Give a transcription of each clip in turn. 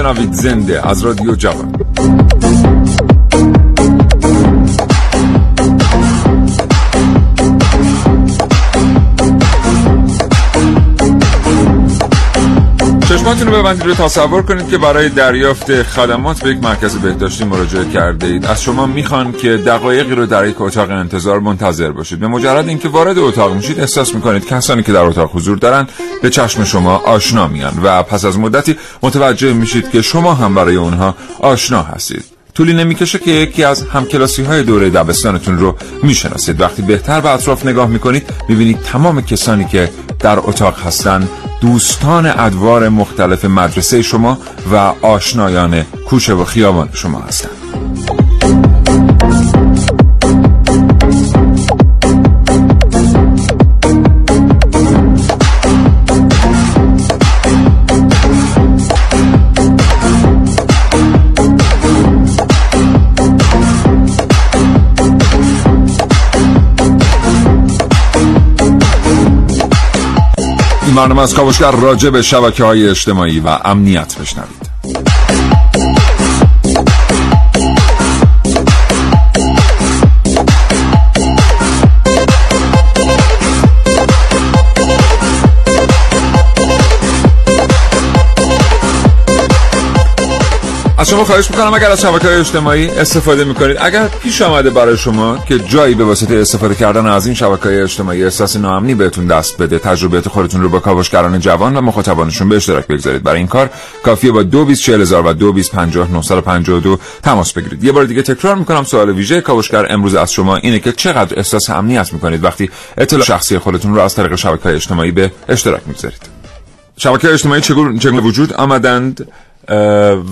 میشنوید زنده از رادیو جوان. چشماتون رو ببندید رو تصور کنید که برای دریافت خدمات به یک مرکز بهداشتی مراجعه کرده اید. از شما می‌خوان که دقایقی رو در یک اتاق انتظار منتظر باشید. به مجرد اینکه وارد اتاق میشید احساس می‌کنید کسانی که در اتاق حضور دارند به چشم شما آشنا میان و پس از مدتی متوجه میشید که شما هم برای اونها آشنا هستید. طولی نمی‌کشه که یکی از همکلاسی های دوره دبستانتون رو می‌شناسید. وقتی بهتر به اطراف نگاه می‌کنید می‌بینید تمام کسانی که در اتاق هستند دوستان ادوار مختلف مدرسه شما و آشنایان کوچه و خیابان شما هستند برنامه از کاوشگر راجع به شبکه های اجتماعی و امنیت بشنوید از شما خواهش می‌کنم اگر از شبکه های اجتماعی استفاده می‌کنید اگر پیش آمده برای شما که جایی به واسطه استفاده کردن از این شبکه های اجتماعی احساس ناامنی بهتون دست بده تجربیات خودتون رو با کاوشگران جوان و مخاطبانشون به اشتراک بگذارید. برای این کار کافیه با 224000 و 2250 تماس بگیرید. یه بار دیگه تکرار می‌کنم سوال ویژه کاوشگر امروز از شما اینه که چقدر احساس امنیت می‌کنید وقتی اطلاع شخصی خودتون رو از طریق شبکه اجتماعی به اشتراک می‌گذارید. شبکه اجتماعی چگونه وجود آمدند؟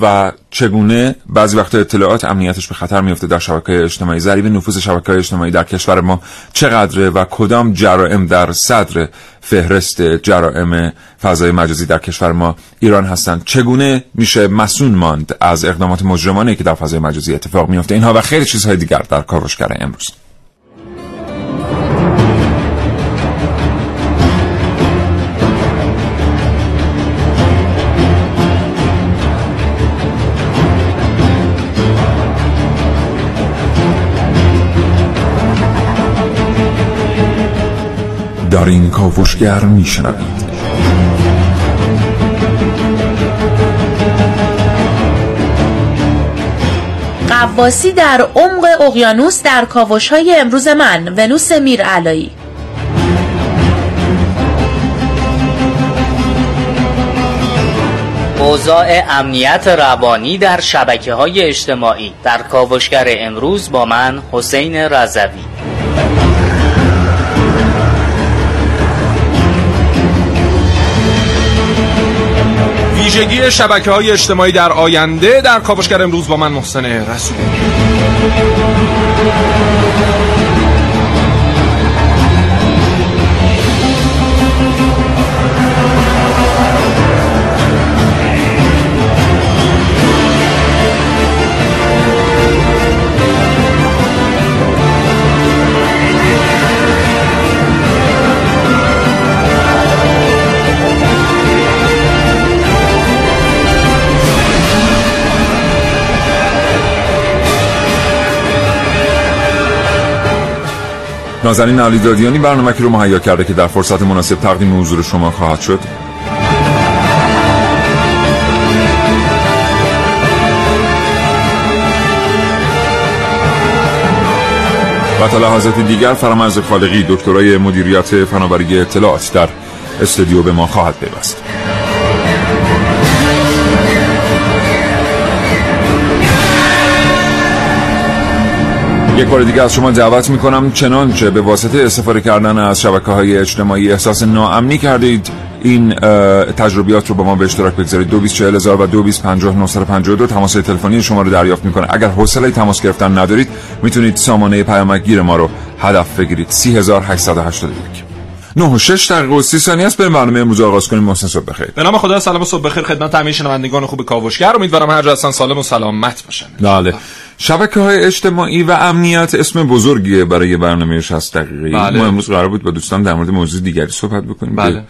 و چگونه بعضی وقت اطلاعات امنیتش به خطر میفته در شبکه اجتماعی. ضریب نفوذ شبکه اجتماعی در کشور ما چقدره و کدام جرائم در صدر فهرست جرائم فضای مجازی در کشور ما ایران هستند؟ چگونه میشه مسون ماند از اقدامات مجرمانه که در فضای مجازی اتفاق میفته اینها و خیلی چیزهای دیگر در کاوشگر امروز. در این کاوشگر میشنوید قواسی در عمق اقیانوس در کاوش های امروز من ونوس میر علایی. اوضاع امنیت روانی در شبکه های اجتماعی در کاوشگر امروز با من حسین رضوی. ویژگی شبکه های اجتماعی در آینده در کاوشگر امروز با من محسن رسولی. نازنین علی دادیانی برنامه رو مهیا کرده که در فرصت مناسب تقدیم حضور شما خواهد شد. و تا لحظات دیگر فرامرز خالقی دکترای مدیریت فناوری اطلاعات در استودیو به ما خواهد پیوست. یک بار دیگه از شما دعوت می‌کنم. چنانچه به واسطه استفاده کردن از شبکه های اجتماعی احساس ناامنی کردید. این تجربیات رو با ما به اشتراک بگذارید. 224000 و 2250 تماس تلفنی شما رو دریافت می‌کنه. اگر حوصله تماس گرفتن ندارید می‌تونید سامانه پیامک گیر ما رو هدف بگیرید. 3881 9 و 6 دقیقه و 30 ثانیه است. بریم برنامه امروز آغاز کنیم. محسن صبح بخیر. به نام خدا سلام و صبح بخیر. خدمت همه شنوندگان خوب کاوشگر. امیدوارم هر جا هستن. سالم و سلامت باشن. بله. شبکه های اجتماعی و امنیت اسم بزرگیه برای برنامه 60 دقیقه. بله. ما امروز قرار بود با دوستان در مورد موضوع دیگری صحبت بکنیم بله.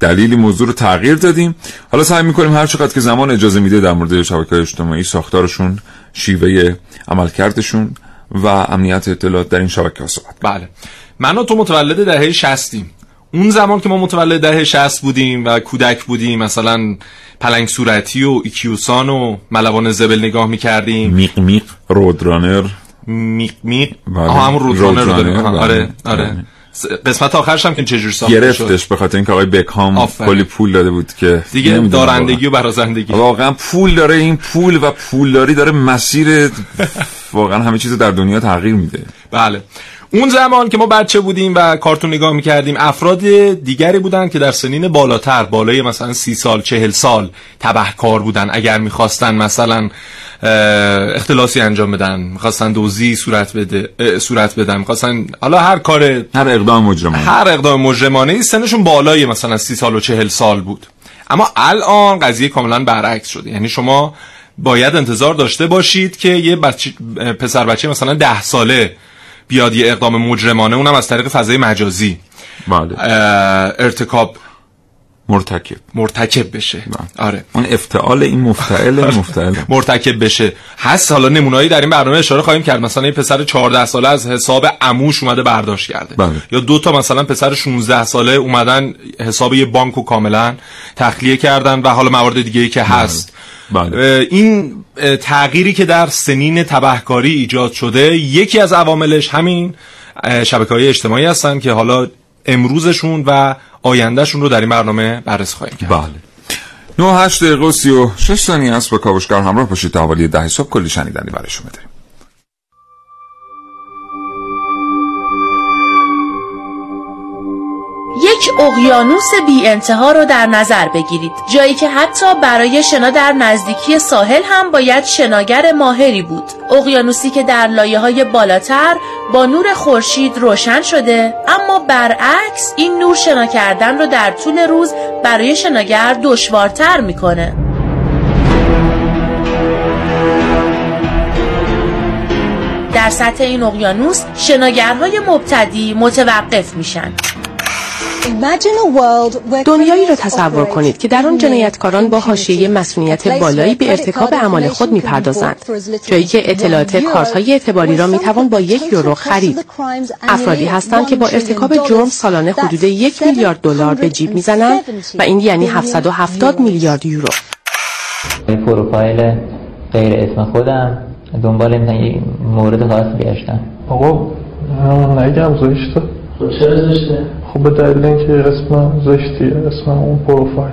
دلیلی موضوع رو تغییر دادیم. حالا سعی می‌کنیم هر چقدر که زمان اجازه میده در مورد شبکه های اجتماعی ساختارشون شیوه عملکردشون و امنیت اطلاعات در این شبکه ها صحبت بله. من و تو متولد دهه 60 اون زمان که ما متولد دهه 60 بودیم و کودک بودیم مثلا پلنگ صورتی و ایکیوسان و ملوان زبل نگاه می‌کردیم میق میق رودرانر میق میق بله. آها همون رودرانر رو داریم آره بله. آره بله. قسمت آخرش هم که چجور ساخته شد گرفتش به خاطر اینکه آقای آفرین. کلی پول داده بود که دیگه دارندگی و برازندگی واقعا. واقعا پول داره این پول و پولداری داره مسیر واقعا همه چیز رو در دنیا تغییر میده بله اون زمان که ما بچه بودیم و کارتون نگاه می‌کردیم افراد دیگری بودن که در سنین بالاتر بالای مثلا سی سال چهل سال تبهکار بودن. اگر می‌خواستن مثلا اختلاسی انجام بدن می‌خواستن دوزی صورت بده صورت بدن می‌خواستن حالا هر کار هر اقدام مجرمانه. هر اقدام مجرمانه ای سنشون بالای مثلا سی سال و چهل سال بود. اما الان قضیه کاملا برعکس شده. یعنی شما باید انتظار داشته باشید که یه بچه پسر بچه مثلا ده ساله بیاد یه اقدام مجرمانه اونم از طریق فضای مجازی. بله. ارتکاب مرتکب. مرتکب بشه. آره. اون افتعال این مفتعل مفتعل مرتکب بشه. هست. حالا نمونایی در این برنامه اشاره خواهیم کرد. مثلا یه پسر 14 ساله از حساب عموش اومده برداشت کرده. بله. یا دو تا مثلا پسر 16 ساله اومدن حساب یه بانکو کاملا تخلیه کردن و حالا موارد دیگه ای که هست. بله. این تغییری که در سنین تبهکاری ایجاد شده یکی از عواملش همین شبکه های اجتماعی هستن که حالا امروزشون و آیندهشون رو در این برنامه بررسی خواهیم کرد. بله. 9 8 دقیقه و 36 ثانیه است. با کاوشگر همراه باشید. تا حوالی ده صبح کلی شنیدنی برای شما داریم. یک اقیانوس بی انتها رو در نظر بگیرید. جایی که حتی برای شنا در نزدیکی ساحل هم باید شناگر ماهری بود. اقیانوسی که در لایه های بالاتر با نور خورشید روشن شده اما برعکس این نور شنا کردن رو در طول روز برای شناگر دشوارتر می‌کنه. در سطح این اقیانوس شناگرهای مبتدی متوقف میشن. دنیایی را تصور کنید که در آن جنایتکاران با حاشیه مسئولیت بالایی به ارتکاب اعمال خود می‌پردازند. جایی که اطلاعات کارتهای اعتباری را می‌توان با یک یورو خرید. افرادی هستند که با ارتکاب جرم سالانه حدود یک میلیارد دلار به جیب می‌زنند و این یعنی 770 میلیارد یورو. پروفایل غیر اسم خودم. دنبال مثلا یه مورد خاص گشتم. آقا همون نگم زشته چرا زشته؟ خب به دلیل اینکه اسم زشتیه اسم اون پروفایل.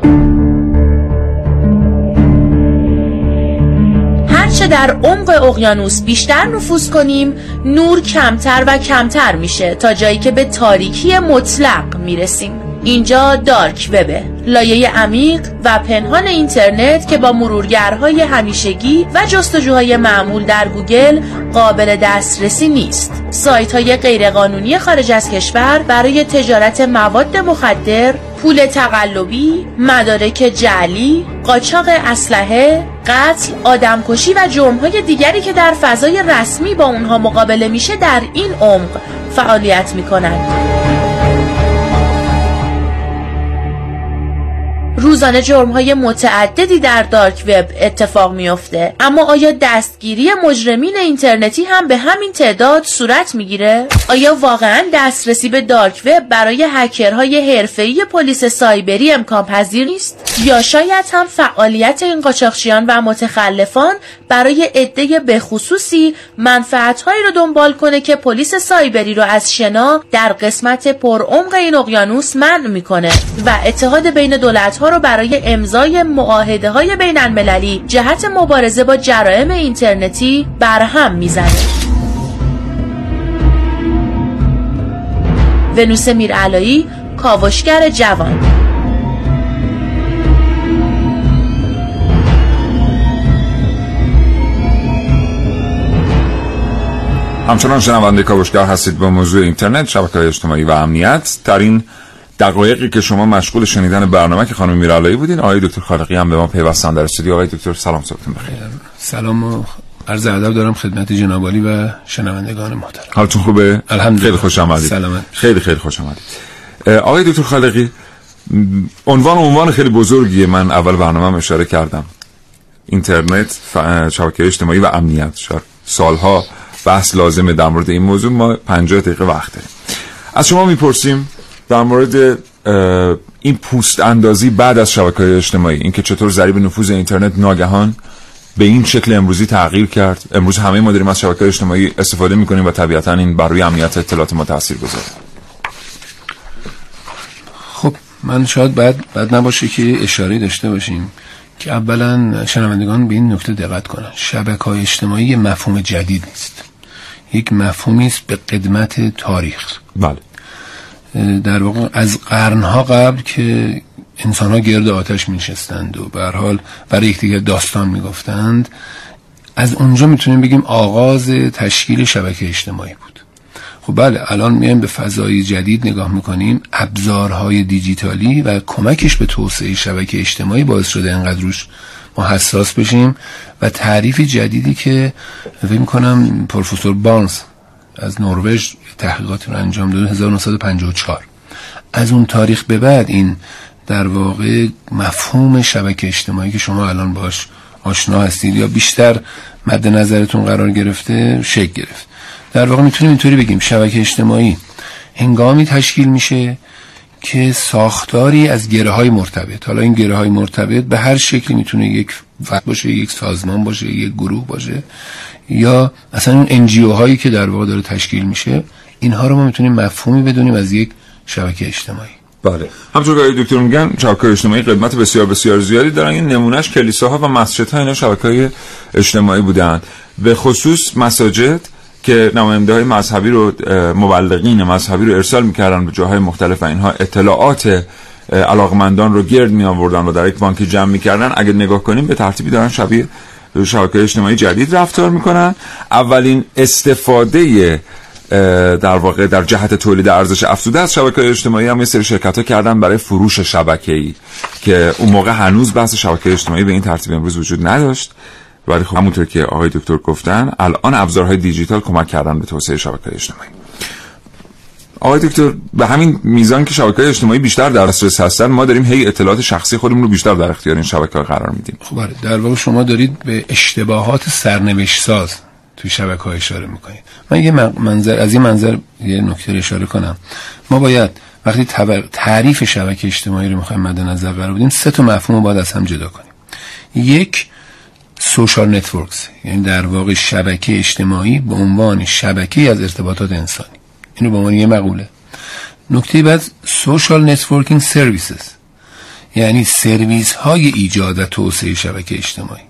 هرچه در عمق اقیانوس بیشتر نفوذ کنیم نور کمتر و کمتر میشه تا جایی که به تاریکی مطلق می‌رسیم. اینجا دارک وبه لایه عمیق و پنهان اینترنت که با مرورگرهای همیشگی و جستجوهای معمول در گوگل قابل دسترسی نیست سایت های غیرقانونی خارج از کشور برای تجارت مواد مخدر پول تقلبی، مدارک جعلی، قاچاق اسلحه، قتل، آدمکشی و جرمهای دیگری که در فضای رسمی با اونها مقابله میشه در این عمق فعالیت می‌کنند. روزانه جرم های متعددی در دارک وب اتفاق میافته. اما آیا دستگیری مجرمین اینترنتی هم به همین تعداد صورت می‌گیره؟ آیا واقعا دسترسی به دارک وب برای هکرهای حرفه‌ای پلیس سایبری امکان پذیر نیست؟ یا شاید هم فعالیت این قاچاقچیان و متخلفان برای عده بخصوصی منفعتهایی رو دنبال کنه که پلیس سایبری رو از شنا در قسمت پرعمق این اقیانوس منع می‌کنه و اتحاد بین دولت ها رو برای امضای معاهده های بین المللی جهت مبارزه با جرائم اینترنتی برهم می‌زنه. ونوس میرعلایی کاوشگر جوان. همچنان شنونده کاوشگر هستید با موضوع اینترنت شبکه اجتماعی و امنیت. در دقایقی که شما مشغول شنیدن برنامه که خانم میرعلایی بودین آقای دکتر خالقی هم به ما پیوستن در استودیو. آقای دکتر سلام صبحتون بخیر. سلام و عرض ادب دارم خدمت جنابالی و شنوندگان محترم. حالتون خوبه؟ الحمدلله. خیلی خوش آمدید. سلامت. خیلی خیلی خوش آمدید. آقای دکتر خالقی عنوان عنوان خیلی بزرگیه من اول برنامه اشاره کردم. اینترنت شبکه اجتماعی و امنیت. شد سالها بحث لازمه در مورد این موضوع. ما 50 دقیقه وقت داریم. از شما می‌پرسیم در مورد این پوست اندازی بعد از شبکه اجتماعی اینکه چطور ضریب نفوذ اینترنت ناگهان به این شکل امروزی تغییر کرد. امروز همه ما داریم از شبکه اجتماعی استفاده می‌کنیم و طبیعتا این بر روی امنیت اطلاعات ما تاثیر گذاره. خب من شاید بعد بعد نباشه که اشاره داشته باشیم که اولا شنوندگان به این نکته دقت کنن. شبکه های اجتماعی مفهوم جدید نیست. یک مفهومی است به قدمت تاریخ. بله. در واقع از قرنها قبل که انسان ها گرد آتش می نشستند و به حال برای یکدیگر داستان می گفتند از اونجا می‌تونیم بگیم آغاز تشکیل شبکه اجتماعی بود. خب بله الان میایم به فضای جدید نگاه می‌کنیم. ابزارهای دیجیتالی و کمکش به توسعه شبکه اجتماعی باعث شده انقدر روش ما حساس بشیم و تعریف جدیدی که فکر می‌کنم پروفسور بانز از نروژ تحقیقات رو انجام داده 1954 از اون تاریخ به بعد این در واقع مفهوم شبکه اجتماعی که شما الان باش آشنا هستید یا بیشتر مد نظرتون قرار گرفته شکل گرفت. در واقع می‌تونیم اینطوری بگیم شبکه اجتماعی هنگامی تشکیل میشه که ساختاری از گره های مرتبط. حالا این گره های مرتبط به هر شکلی می‌تونه یک فرد باشه یک سازمان باشه یک گروه باشه یا اصلا اون انجیو هایی که در واقع داره تشکیل میشه اینها رو ما می‌تونیم مفهومی بدونیم از یک شبکه اجتماعی. بله. همچون که دکتر میگن شبکه اجتماعی قدمت بسیار بسیار زیادی دارن. این نمونهش کلیساها و مسجدها اینا شبکه اجتماعی بودن. به خصوص مساجد که نماینده های مذهبی رو مبلغین مذهبی رو ارسال می‌کردن به جاهای مختلف و اینها اطلاعات علاقمندان رو گرد می آوردن و در یک بانکی جمع می‌کردن. اگر نگاه کنیم به ترتیبی دارن شبیه شبکه اجتماعی جدید رفتار می‌کنن. اولین استفاده در واقع در جهت تولید ارزش افزوده از شبکه اجتماعی هم یه سری شرکت ها کردن برای فروش شبکه‌ای که اون موقع هنوز بحث شبکه اجتماعی به این ترتیب امروز وجود نداشت. ولی خب همونطور که آقای دکتر گفتن الان ابزارهای دیجیتال کمک کردن به توسعه شبکه اجتماعی. آقای دکتر به همین میزان که شبکه اجتماعی بیشتر در دسترس هستن ما داریم هی اطلاعات شخصی خودمون رو بیشتر در اختیار این شبکه قرار میدیم. خب بله در واقع شما دارید به اشتباهات سرنوشت ساز توی شبکه ها اشاره می‌کنید. من یه منظر از این منظر یه نکته اشاره کنم. ما باید وقتی تعریف شبکه اجتماعی رو می‌خوایم مد نظر قرار بدیم سه تا مفهوم رو باید از هم جدا کنیم. یک social networks. یعنی در واقع شبکه اجتماعی به عنوان شبکه از ارتباطات انسانی. اینو به عنوان یه مقوله. نکته بعد social networking services. یعنی سرویس های ایجاد و توسعه شبکه اجتماعی.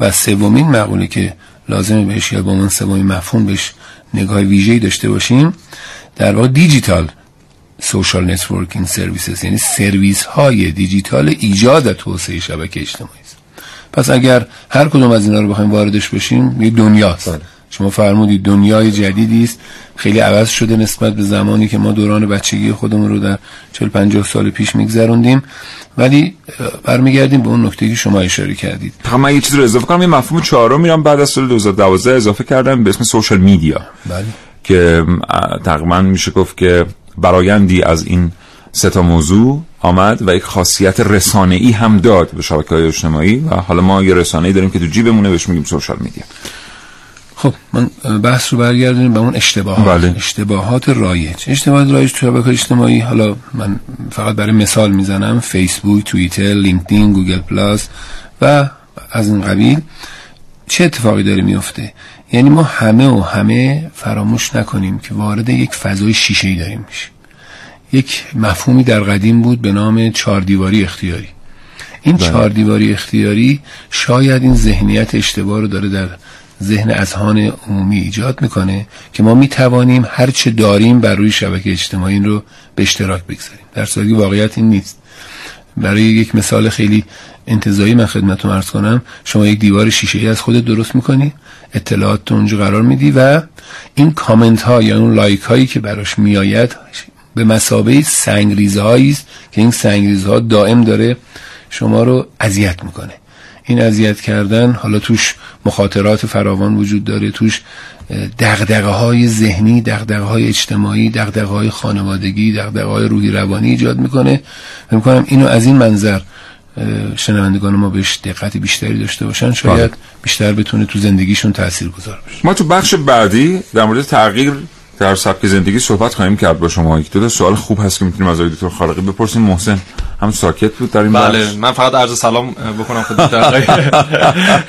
و سومین مقوله که لازمه بهش یا با من سومین مفهوم بهش نگاه ویژه‌ای داشته باشیم. در واقع digital social networking services یعنی سرویس های دیجیتال ایجاد و توسعه شبکه اجتماعی پس اگر هر کدوم از اینا رو بخوایم واردش بشیم یه دنیاست. بله. شما فرمودید دنیای جدیدی است. خیلی عوض شده نسبت به زمانی که ما دوران بچگی خودمون رو در 40 50 سال پیش میگذروندیم. ولی برمیگردیم به اون نکته که شما اشاره کردید. فقط من یه چیز رو اضافه کنم. یه مفهوم چهارم میرم بعد از سال 2012 اضافه کردم به اسم سوشال میدیا. بله. که تقریبا میشه گفت که برایندی از این سه تا موضوع آمد و یک خاصیت رسانه ای هم داد به شبکه های اجتماعی. و حالا ما یه رسانه ای داریم که تو جیبمونه بهش میگیم سوشال میدیا. خب من بحث رو برگردونیم به اون اشتباهات. بله. اشتباهات رایج. اشتباهات رایج تو شبکه اجتماعی حالا من فقط برای مثال می‌زنم فیسبوک توییتر لینکدین گوگل پلاس و از این قبیل چه اتفاقی داره میفته؟ یعنی ما همه و همه فراموش نکنیم که وارد یک فضای شیشه ای داریم. میشه یک مفهومی در قدیم بود به نام چهاردیواری اختیاری. این بله. چهاردیواری اختیاری شاید این ذهنیت اشتباه رو داره در ذهن اذهان عمومی ایجاد می‌کنه که ما می‌توانیم هر چه داریم بر روی شبکه اجتماعی رو به اشتراک بگذاریم. در صورتی واقعیت این نیست. برای یک مثال خیلی انتظایی من خدمتتون عرض کنم. شما یک دیوار شیشه ای از خودت درست می‌کنی اطلاعات تو اونجا قرار میدی و این کامنت ها یا اون لایک هایی که براش میآید به مسابه سنگریزه است که این سنگریزه ها دائم داره شما رو اذیت می‌کنه. این اذیت کردن حالا توش مخاطرات فراوان وجود داره توش دغدغه های ذهنی دغدغه های اجتماعی دغدغه های خانوادگی دغدغه های روحی روانی ایجاد می‌کنه. فکر کنم اینو از این منظر شنوندگان ما بهش دقت بیشتری داشته باشن شاید بله. بیشتر بتونه تو زندگیشون تاثیر گذار بشه. ما تو بخش بعدی در مورد تغییر در سبک زندگی صحبت خواهیم کرد با شما. یک دو سوال خوب هست که می‌تونیم از دکتر خالقی بپرسیم. محسن. هم ساکت بود در این بله من فقط عرض سلام بکنم خدمت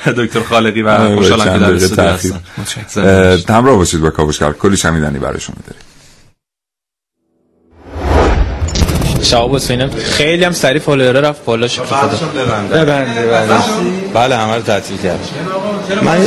دکتر خالقی و خوشحالم که در استودیو هستم. همراه باشید با کاوشگر. کلی شنیدنی برای شما داریم شهاب حسینم خیلی هم سریع فالوور رفت بالا شد ببنده ببنده بله همه رو تعطیل کرد. من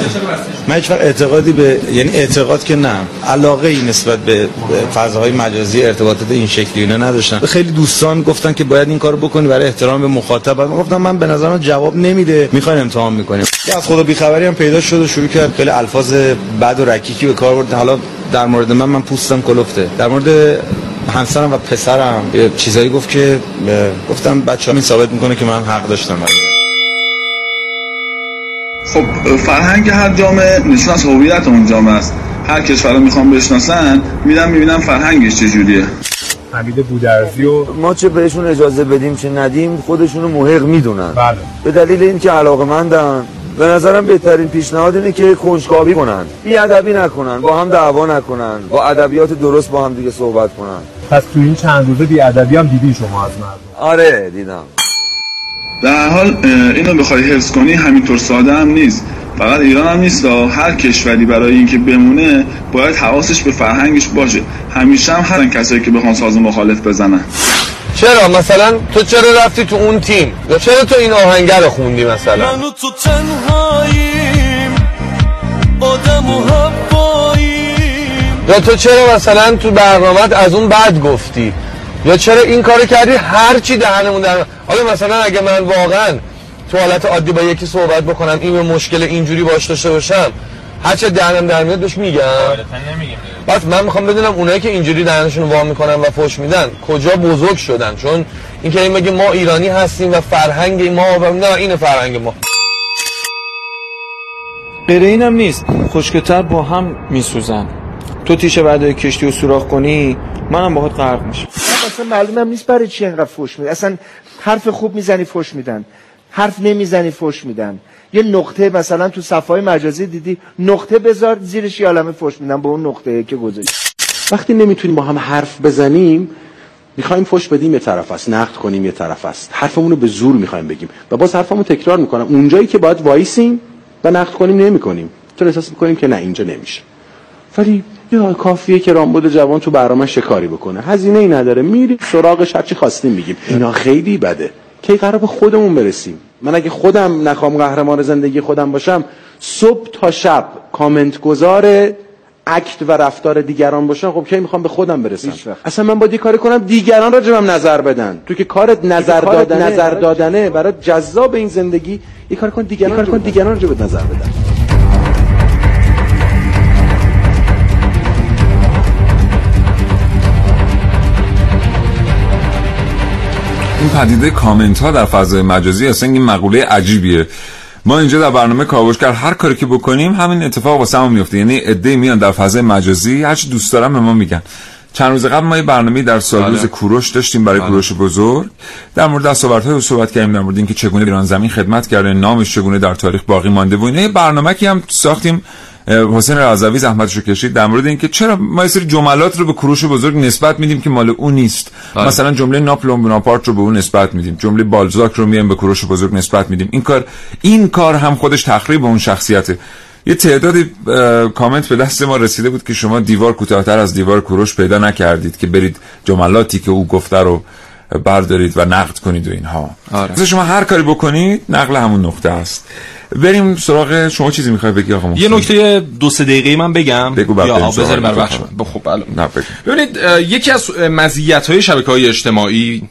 من هیچ اعتقادی به یعنی اعتقاد که نه. علاقه ای نسبت به فضاهای مجازی ارتباطات این شکلی اینا نداشتن. خیلی دوستان گفتن که باید این کارو بکنی برای احترام به مخاطب. من گفتم من به نظرم جواب نمیده. می‌خوایم امتحان می‌کنیم. از خدا بیخبری هم پیدا شد و شروع کرد. خیلی الفاظ بد و رکیکی به کار برد حالا در مورد من من پوستم کلفته. در مورد همسرم و پسرم. چیزایی گفت که گفتم بچه این ثابت می‌کنه که من حق داشتم. خب فرهنگ هر جامعه نشون از هویت اون جامعه است. هر کشور رو می‌خوام بشناسن میرم می‌بینم فرهنگش چجوریه. حمید بودرزی و ما چه بهشون اجازه بدیم چه ندیم خودشونو محق می‌دونن. بله. به دلیل اینکه علاقه مندن به نظرم بهترین پیشنهاد اینه که کنجکاوی کنن. بی ادبی نکنن با هم دعوا نکنن با ادبیات درست با هم دیگه صحبت کنن. پس تو این چند روزه بی ادبی هم دیدی شما از مردم؟ آره دیدم. در حال اینو بخوای حفظ کنی همینطور ساده هم نیست. فقط ایران هم نیست هر کشوری برای اینکه بمونه باید حواسش به فرهنگش باشه. همیشه هم هستن کسایی که بخوان ساز مخالف بزنن. چرا؟ مثلا تو چرا رفتی تو اون تیم؟ یا چرا تو این آهنگر رو خوندی مثلا؟ من تو تنهاییم آدم و یا تو چرا مثلا تو برنامه از اون بعد گفتی؟ یا چرا این کارو کردی؟ هر چی دهنمون در حالا مثلا اگه من واقعا تو حالت عادی با یکی صحبت بکنم این مشکل اینجوری باش داشته باشم هر چه دهنم در میاد بهش میگم. بعد من می‌خوام بدونم اونایی که اینجوری دهنشون وا می‌کنن و فوش میدن کجا بزرگ شدن؟ چون این که این بگه ما ایرانی هستیم و فرهنگ ما و نه این فرهنگ ما. غیر اینم نیست. خشکتر با هم میسوزن. تو تیشه بعد کشتی و سوراخ کنی منم باهات غرق میشم. اصلا معلومم نیست برای چی انقدر فوش میدن اصلا حرف خوب می‌زنی فوش میدن. حرف نمی‌زنی فوش میدن. یه نقطه مثلا تو صفحه مجازی دیدی نقطه بذار زیرش یه عالمه فوش میدن به اون نقطه که گذاشت وقتی نمی‌تونیم با هم حرف بزنیم می‌خوایم فوش بدیم یه طرف است نقد کنیم یه طرف است. حرفمون رو به زور می‌خوایم بگیم. و باز حرفمون تکرار می‌کنم. اونجایی که باید وایسیم و نقد کنیم نمی‌کنیم. چون احساس می‌کنیم که نه اینجا نمیشه. ولی یا کافیه که رامبد جوان تو برنامه شکاری بکنه. هزینه ای نداره. میری سراغش هرچی خواستیم میگیم. اینا خیلی بده. کی قرار به خودمون برسیم؟ من اگه خودم نخوام قهرمان زندگی خودم باشم صبح تا شب کامنت گذار اکت و رفتار دیگران باشم خب کی می‌خوام به خودم برسم؟ اصلا من باید کاری کنم دیگران راجبم نظر بدن. تو که کارت نظر دادنه نظر دادنه برای جذاب این زندگی یه کار کن دیگران کار کن. دیگران راجبت نظر بدن. این پدیده کامنت ها در فضای مجازی اصلا این مقوله عجیبیه. ما اینجا در برنامه کاوشگر هر کاری که بکنیم همین اتفاق واسه ما میفته یعنی عده میان در فضای مجازی هرچی دوست دارم به ما میگن چند روز قبل ما یه برنامه در سال روز بله. کوروش داشتیم برای بله. کوروش بزرگ در مورد های صحبت کردیم در مورد اینکه چگونه ایران زمین خدمت کرده نامش چگونه در تاریخ باقی مانده و اینا یه برنامه هم ساختیم حسین رضوی زحمتش رو کشید در مورد اینکه چرا ما سری جملات رو به کروش بزرگ نسبت میدیم که مال اون نیست. آره. مثلا جمله ناپلون بناپارت رو به اون نسبت میدیم. جمله بالزاک رو میایم به کروش بزرگ نسبت میدیم. این کار این کار هم خودش تخریب اون شخصیته. یه تعدادی کامنت به دست ما رسیده بود که شما دیوار کوتاهتر از دیوار کروش پیدا نکردید که برید جملاتی که او گفته رو بردارید و نقد کنید و اینها. آره. شما هر کاری بکنید نقل همون نقطه است. بریم سراغ شما چیزی می‌خوای بگی آقا یه نکته دو سه دقیقه من بگم. بگو یا بذار بر بخش خب بله. ببینید یکی از مزیت های شبکه های اجتماعی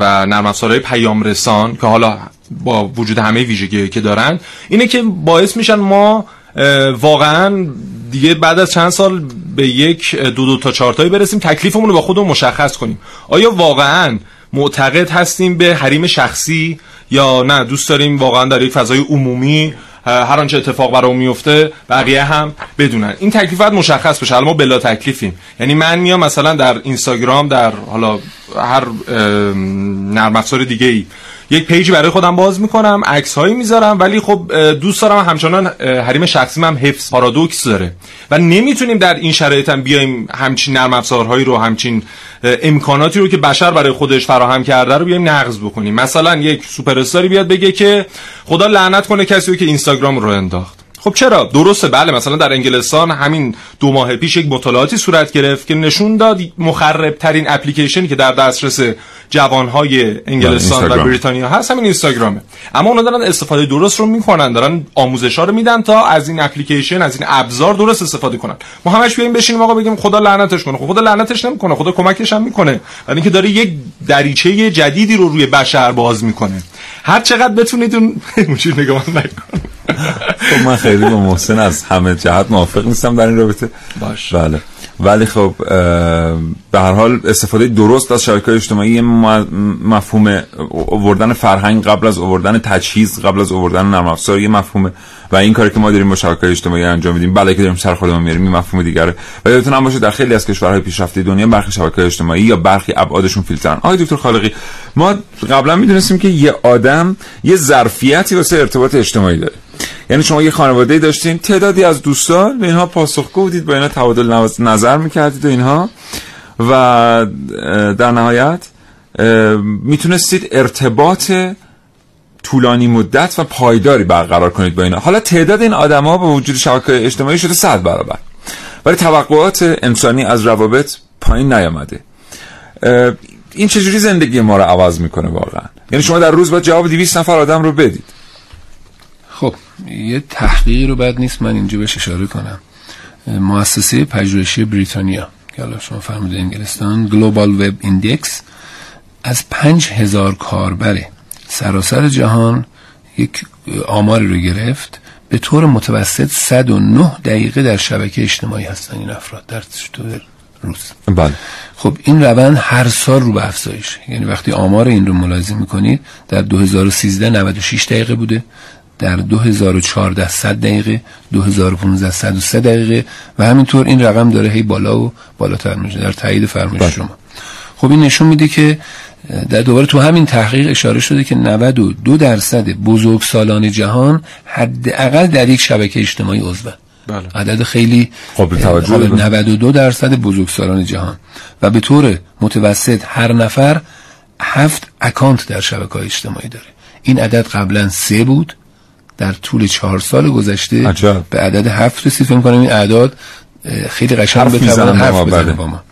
و نرم افزارهای پیام رسان که حالا با وجود همه ویژگی که دارن اینه که باعث میشن ما واقعا دیگه بعد از چند سال به یک دو دو تا چارتایی برسیم تکلیفمون رو با خودمون مشخص کنیم. آیا واقعا معتقد هستیم به حریم شخصی یا نه؟ دوست داریم واقعا در یک فضای عمومی هر آنچه اتفاق برام میفته بقیه هم بدونن. این تکلیف باید مشخص بشه حالا ما بلا تکلیفیم. یعنی من میام مثلا در اینستاگرام در حالا هر نرم افزار دیگه ای یک پیج برای خودم باز می‌کنم عکس هایی می‌ذارم ولی خب دوست دارم همچنان حریم شخصی هم حفظ پارادوکس داره. و نمی‌تونیم در این شرایط هم بیایم همچین نرم افزارهایی رو همچین امکاناتی رو که بشر برای خودش فراهم کرده رو بیایم نقض بکنیم. مثلا یک سوپر بیاد بگه که خدا لعنت کنه کسی که اینستاگرام رو انداخت. خب چرا؟ درسته بله مثلا در انگلستان همین دو ماه پیش یک مطالعاتی صورت گرفت که نشون داد مخرب ترین اپلیکیشنی که در دسترس جوانهای انگلستان و بریتانیا هست همین اینستاگرامه. اما اونا دارن استفاده درست رو می‌کنن دارن آموزش ها رو میدن تا از این اپلیکیشن از این ابزار درست استفاده کنن. ما همش بیایم بشینیم آقا بگیم خدا لعنتش کنه. خب خدا لعنتش نمی‌کنه خدا کمکش هم می‌کنه. ولی اینکه داره یک دریچه جدیدی رو روی بشر باز می‌کنه. هر چقدر بتونید اون نگاه نکن. خب من خیلی با محسن از همه جهت موافق نیستم در این رابطه. باش. بله. ولی خب به هر حال استفاده درست از شبکه اجتماعی مفهوم آوردن فرهنگ قبل از آوردن تجهیز قبل از آوردن نرم افزار یه مفهومه و این کاری که ما داریم با شبکه اجتماعی انجام میدیم. بله که داریم سر خودمون میاریم این مفهوم دیگره. و یادتون هم باشه در خیلی از کشورهای پیشرفته دنیا برخی شبکه اجتماعی یا برخی ابعادشون فیلترن. آقای دکتر خالقی ما قبلا می‌دونستیم که یه آدم یه ظرفیتی واسه ارتباط اجتماعی داره. یعنی شما یه خانواده داشتین تعدادی از دوستان به اینها پاسخگو بودید با اینها تبادل نظر می‌کردید و اینها. و در نهایت می‌تونستید ارتباط طولانی مدت و پایداری برقرار کنید با اینا. حالا تعداد این آدما با وجود شبکه اجتماعی شده صد برابر. ولی توقعات انسانی از روابط پایین نیامده. این چجوری زندگی ما رو عوض می‌کنه واقعا؟ یعنی شما در روز باید جواب 200 نفر آدم رو بدید. خب یه تحقیقی رو بد نیست من اینجا بهش اشاره کنم. مؤسسه پژوهشی بریتانیا که حالا شما فرمود انگلستان گلوبال وب ایندکس از پنج هزار کاربر سراسر جهان یک آماری رو گرفت به طور متوسط 109 دقیقه در شبکه اجتماعی هستن این افراد در طول روز. بله. خب این روند هر سال رو به افزایش. یعنی وقتی آمار این رو ملاحظه می‌کنید در 2013 96 دقیقه بوده. در 2014 100 دقیقه 2015 103 دقیقه و همینطور این رقم داره هی بالا و بالاتر میشه. در تایید فرمایش شما. خب این نشون میده که در دوباره تو همین تحقیق اشاره شده که 92 درصد بزرگ سالان جهان حداقل در یک شبکه اجتماعی عضو بله. عدد خیلی قابل توجه 92 درصد بزرگسالان جهان. و به طور متوسط هر نفر هفت اکانت در شبکه اجتماعی داره. این عدد قبلا سه بود. در طول چهار سال گذشته عجب. به عدد هفت رسید. فکر کنم این اعداد خیلی قشنگ بتوانن حرف بزنه با ما.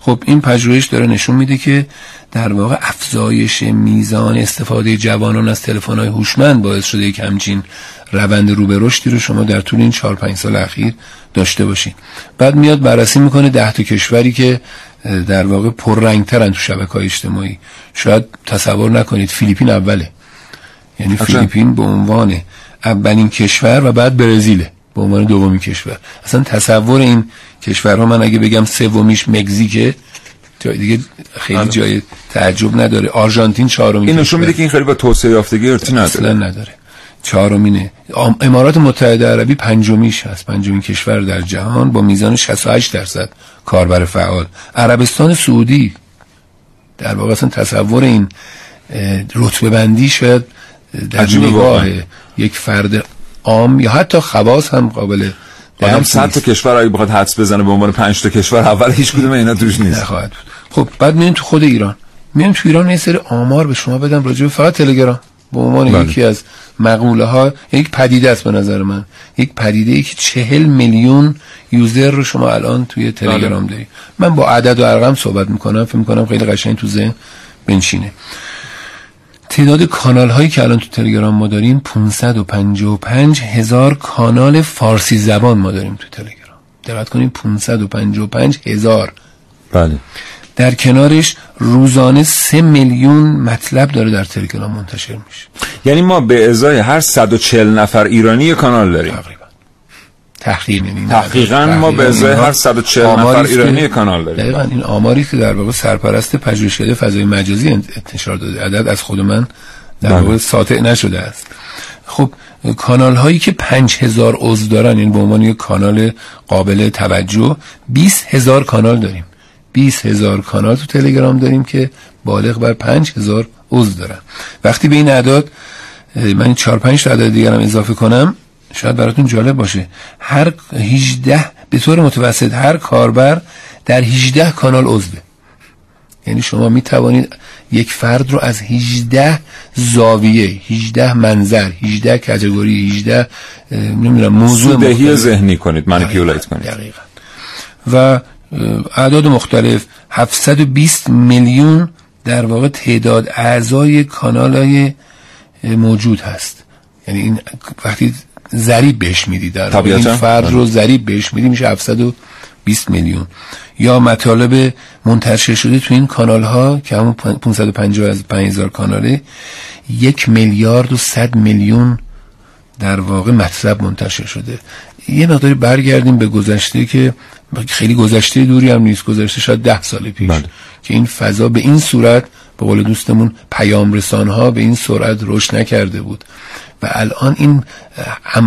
خب این پژوهش داره نشون میده که در واقع افزایش میزان استفاده جوانان از تلفن‌های هوشمند باعث شده یک همچین روند رو به رشدی رو شما در طول این 4 5 سال اخیر داشته باشید بعد میاد بررسی می‌کنه ده تا کشوری که در واقع پررنگترن تو شبکه‌های اجتماعی. شاید تصور نکنید فیلیپین اوله. یعنی فیلیپین به عنوان اولین کشور و بعد برزیله به عنوان دومین کشور. اصلا تصور این کشورها من اگه بگم سومیش مکزیکه جای دیگه خیلی بله. جای تعجب نداره. آرژانتین چهارمین این نشون میده که این خیلی با توسعه یافتگی ارتی نداره. اصلا نداره. چهارمینه. امارات متحده عربی پنجمیش هست. پنجمین کشور در جهان با میزان 68 درصد کاربر فعال. عربستان سعودی. در واقع اصلا تصور این رتبه بندی شاید در نگاه. یک فرد عام یا حتی خواص هم قابل آدم صد تا. کشور اگه بخواد حدس بزنه به عنوان پنج تا کشور اول هیچ کدوم اینا توش نیست. نخواهد بود. خب بعد میریم تو خود ایران. میریم تو ایران یه سری آمار به شما بدم راجع به فقط تلگرام. به عنوان بله. یکی از مقوله ها یک پدیده است به نظر من. یک پدیده ای که چهل میلیون یوزر رو شما الان توی تلگرام داری من با عدد و ارقام صحبت می‌کنم. فکر می‌کنم خیلی قشنگ تو ذهن بنشینه. تعداد کانال هایی که الان تو تلگرام ما داریم 555 هزار کانال فارسی زبان ما داریم تو تلگرام. دقت کنیم 555 هزار. بله. در کنارش روزانه سه میلیون مطلب داره در تلگرام منتشر میشه. یعنی ما به ازای هر 140 نفر ایرانی کانال داریم. تحقیر نمیدن تحقیقا ما به ازای هر 140 نفر ایرانی کانال داریم. دقیقا این آماری که در واقع سرپرست پژوهشکده فضای مجازی انتشار داده عدد از خود من در بله. واقع ساطع نشده است. خب کانال هایی که پنج هزار عضو دارن این به عنوان یک کانال قابل توجه 20 هزار کانال داریم. 20 هزار کانال تو تلگرام داریم که بالغ بر پنج هزار عضو دارن. وقتی به این اعداد من این 4 5 تا عدد دیگرم اضافه کنم شاید براتون جالب باشه. هر 18 به طور متوسط هر کاربر در 18 کانال عضوه. یعنی شما می توانید یک فرد رو از 18 زاویه 18 منظر 18 کتگوری 18 اه، نمی‌دونم موضوع سودهی ذهنی کنید منیپیولیت کنید. دقیقا. و اعداد مختلف 720 میلیون در واقع تعداد اعضای کانال های موجود هست. یعنی این وقتی ضریب بهش میدی در. این فرد رو ضریب بهش میدی میشه 720 میلیون. یا مطالب منتشر شده تو این کانال ها که همون 550 از 5000 کاناله یک میلیارد و صد میلیون در واقع مطلب منتشر شده. یه مقداری برگردیم به گذشته که خیلی گذشته دوری هم نیست گذشته شاید ده سال پیش که این فضا به این صورت به قول دوستمون پیام رسان ها به این سرعت رشد نکرده بود. و الان این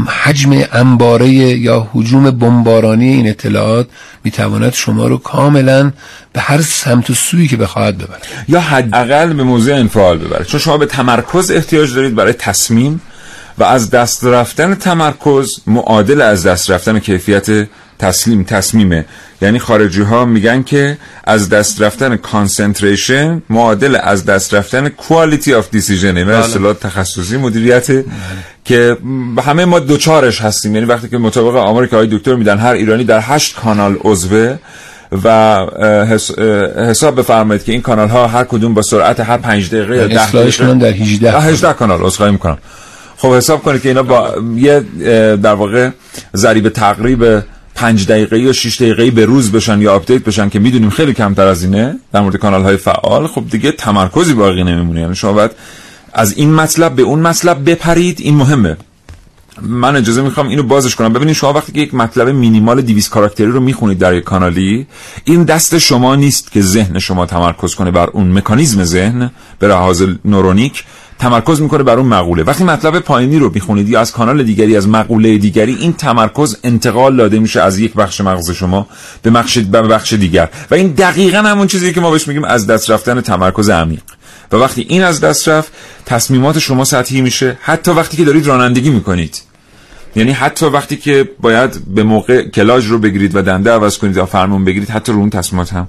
حجم انباره یا حجوم بمبارانی این اطلاعات می‌تواند شما رو کاملا به هر سمت و سویی که بخواهد ببره یا حداقل به موضوع انفعال ببره چون شما به تمرکز احتیاج دارید برای تصمیم و از دست رفتن تمرکز معادل از دست رفتن کیفیت تسلیم تصمیمه. یعنی خارجی ها میگن که از دست رفتن کانسنتریشن معادل از دست رفتن quality of decision یعنی اصطلاح تخصصی مدیریت که همه ما دوچارش هستیم. یعنی وقتی که مطابق آماری که های دکتر میدن هر ایرانی در هشت کانال عضوه و حساب بفرمایید که این کانال ها هر کدوم با سرعت هر پنج دقیقه یا ده اصلاحش دقیقه کنن در 18 آه، 18 کانال عذرخواهی می‌کنم. خب حساب کنید که اینا با یه در واقع ضریب تقریب پنج دقیقه یا 6 دقیقه به روز بشن یا update بشن که می‌دونیم خیلی کمتر از اینه در مورد کانال های فعال خب دیگه تمرکزی باقی نمیمونه. یعنی شما باید از این مطلب به اون مطلب بپرید این مهمه. من اجازه می‌خوام اینو بازش کنم. ببینید شما وقتی که یک مطلب مینیمال 200 کاراکتری رو می‌خونید در یک کانالی این دست شما نیست که ذهن شما تمرکز کنه بر اون مکانیزم ذهن. به لحاظ نورونیک تمرکز می‌کنه بر اون مقوله. وقتی مطلب پایینی رو می‌خونید یا از کانال دیگری از مقوله دیگری این تمرکز انتقال داده میشه از یک بخش مغز شما به بخش به بخش دیگر. و این دقیقا همون چیزی که ما بهش میگیم از دست رفتن تمرکز عمیق. و وقتی این از دست رفت تصمیمات شما سطحی میشه. حتی وقتی که دارید رانندگی می‌کنید. یعنی حتی وقتی که باید به موقع کلاژ رو بگیرید و دنده عوض کنید یا فرمون بگیرید حتی رو اون تصمیمات هم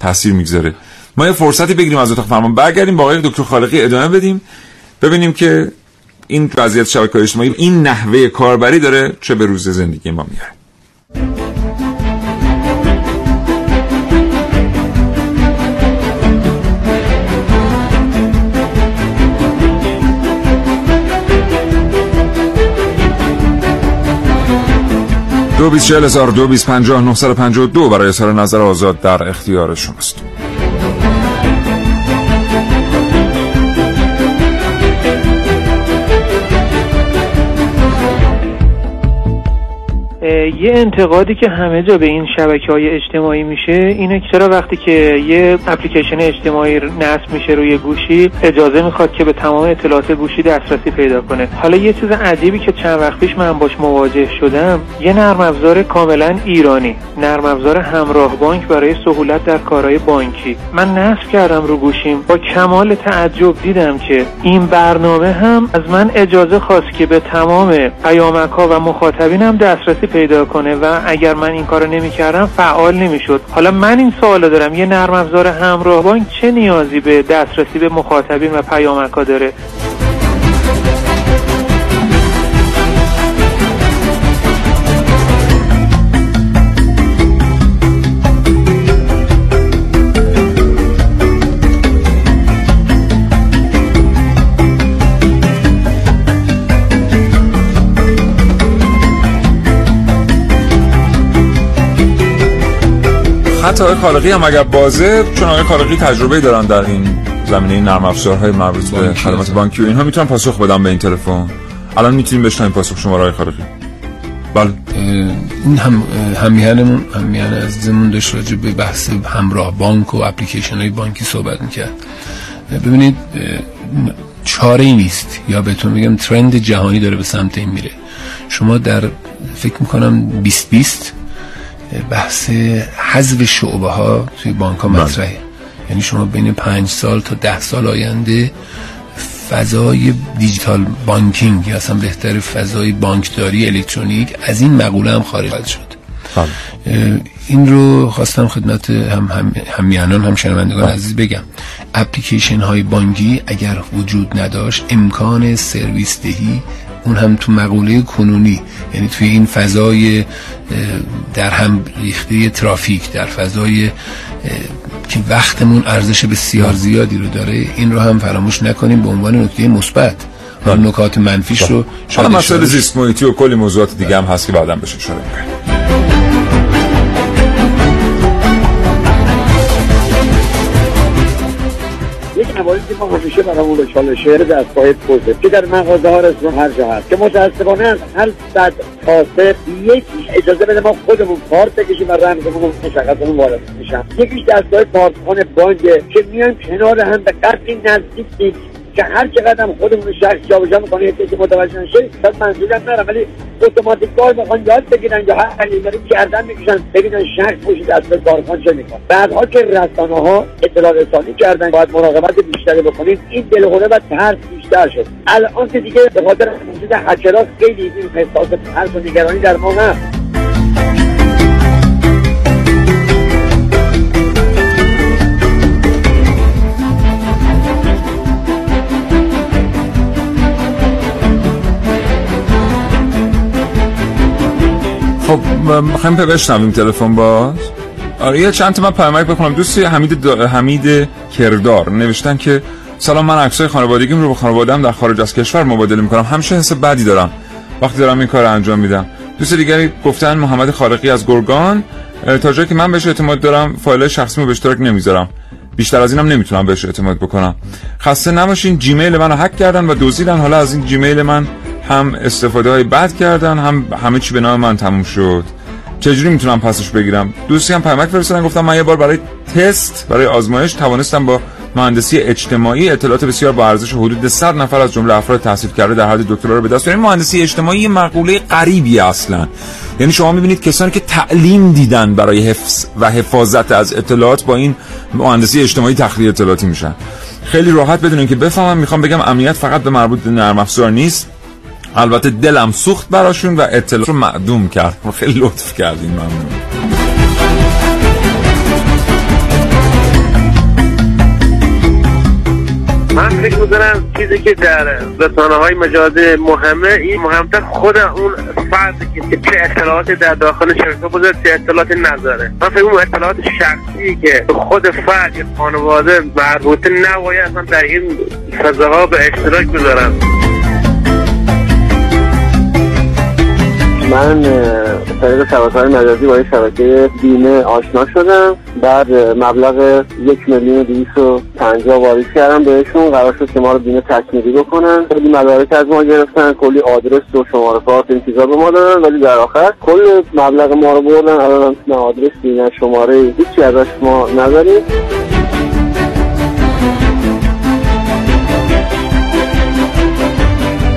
تاثیر می‌گذاره. ما یه فرصتی بگیریم از اتاق فرمان برگردیم با آقای دکتر خالقی ادامه بدیم. ببینیم که این وضعیت شبکه‌های اجتماعی این نحوه کاربری داره چه به روز زندگی ما میاره دو بیس چهل هزار دو بیس پنجاه برای اظهار نظر آزاد در اختیار شماست یه انتقادی که همه جا به این شبکه های اجتماعی میشه اینه که چرا وقتی که یه اپلیکیشن اجتماعی نصب میشه روی گوشی اجازه می‌خواد که به تمام اطلاعات گوشی دسترسی پیدا کنه. حالا یه چیز عجیبی که چند وقت پیش من باش مواجه شدم یه نرم افزار کاملا ایرانی نرم افزار همراه بانک برای سهولت در کارهای بانکی. من نصب کردم رو گوشیم با کمال تعجب دیدم که این برنامه هم از من اجازه خواست که به تمام پیامک ها و مخاطبینم دسترسی کنه و اگر من این کارو نمی‌کردم فعال نمی‌شد. حالا من این سوالو دارم. یه نرم افزار همراه بانک چه نیازی به دسترسی به مخاطبین و پیامک داره؟ حتی آقای خالقی هم اگر بازه چون آقای خالقی تجربه دارن در این زمینه نرم افزارهای مربوط به خدمات بانکی و اینها می‌تونن پاسخ بدن به این تلفن. الان می‌تونیم بشنویم پاسخ شما آقای خالقی بله. این هم همیهنمون همیهن عزیزمون داشت راجع به بحث همراه بانک و اپلیکیشن های بانکی صحبت می‌کرد. ببینید چاره ای نیست. یا بهتون بگم ترند جهانی داره به سمت این میره. شما در فکر می‌کنم 2020 بحث حذف شعبه ها توی بانک ها بله. مطرحه. یعنی شما بین پنج سال تا ده سال آینده فضای دیجیتال بانکینگ یا اصلا بهتر فضای بانکداری الکترونیک از این مقوله هم خارج خواهد شد اه، این رو خواستم خدمت هم هم همیانان هم شنوندگان عزیز بگم. اپلیکیشن های بانکی اگر وجود نداشت امکان سرویس دهی اون هم تو مقوله کنونی یعنی توی این فضای در هم ریخته ترافیک در فضای که وقتمون ارزش بسیار زیادی رو داره این رو هم فراموش نکنیم به عنوان نکته مثبت. و نکات منفیش رو حالا شاید مسائل اشاره- زیست محیطی و کلی موضوعات دیگه هم هست که بعدا بشه اشاره مواردی که ما همیشه برامون رو چاله شعر دستگاه پوزه که در مغازه ها رستوران هر جا هست. که متاسفانه از هر صد کاسه یک اجازه بده ما خودمون کارت بکشیم و رمزمون مشخصمون وارد میشن یکیش دستگاه کارتخانه بانکه که میایم کنار هم به قدری نزدیک که هر چقدر هم خودمون رو شخص جابجا می‌کنه یه کسی متوجه نشه شاید منظورم نرم ولی اتوماتیک کار می‌خوان یاد بگیرن یا هر کلیمه رو گردن می‌کشن ببینن شخص پشت دست کارخان چه می‌کنه. بعدها که رسانه ها اطلاع رسانی کردن باید مراقبت بیشتری بکنید این دلهوره و ترس بیشتر شد. الان که دیگه به خاطر وجود هکرها خیلی این احساس ترس و نگرانی در ما هست می‌خوایم بشنویم تلفن باز. آره یه چند تا من پیامک بخونم. دوستی حمید. حمید کردار نوشتن که سلام من عکسای خانوادگیم رو با خانواده‌ام در خارج از کشور مبادله می‌کنم. همیشه حس بدی دارم. وقتی دارم این کار انجام میدم. دوست دیگری گفتن محمد خارقی از گرگان تا جایی که من بهش اعتماد دارم فایل شخصی رو به اشتراک نمی‌ذارم. بیشتر از اینم نمی‌تونم بهش اعتماد بکنم. خسته نباشین جیمیل منو هک کردن و دزدیدن. حالا از این جیمیل من هم استفاده های بد کردن هم همه چی به نام من تموم شد. چجوری می‌تونم پسش بگیرم؟ دوستی هم پیامک فرستادن گفتم من یه بار برای تست برای آزمایش توانستم با مهندسی اجتماعی اطلاعات بسیار با ارزش حدود 100 نفر از جمله افراد تحصیل کرده در حد دکترا رو به دست بیاریم. مهندسی اجتماعی یه مقوله غریبی اصلا. یعنی شما می‌بینید کسانی که تعلیم دیدن برای حفظ و حفاظت از اطلاعات با این مهندسی اجتماعی تخلیه اطلاعاتی میشن. خیلی راحت بدونین که بفهمم می‌خوام بگم امنیت فقط به مربوط نرم افزار نیست. البته دلم سوخت براشون و اطلاعات رو معدوم کرد. خیلی لطف کردین ممنون. من فکر می‌کنم چیزی که در رسانه های مجازی مهمه این مهمتر خود اون فردی که چه اطلاعاتی در داخل شبکه بذاره چه اطلاعاتی نذاره من فکر می‌کنم اطلاعات شخصی که خود فرد یا خانواده مربوطه نباید اصلا در این فضاها به اشتراک بذارن. من طریق شبکه مجازی با شبکه بیمه آشنا شدم. بعد مبلغ یک میلیون دویست و پنجاه واریز کردم بهشون. قرار شد که ما رو بیمه تکمیلی بکنن. خیلی مدارک از ما گرفتن. کلی آدرس و شماره کارت این چیزا به ما دادن. ولی در آخر کل مبلغ ما رو بردن. الان نه آدرس نه شماره هیچی ازش ما نداریم.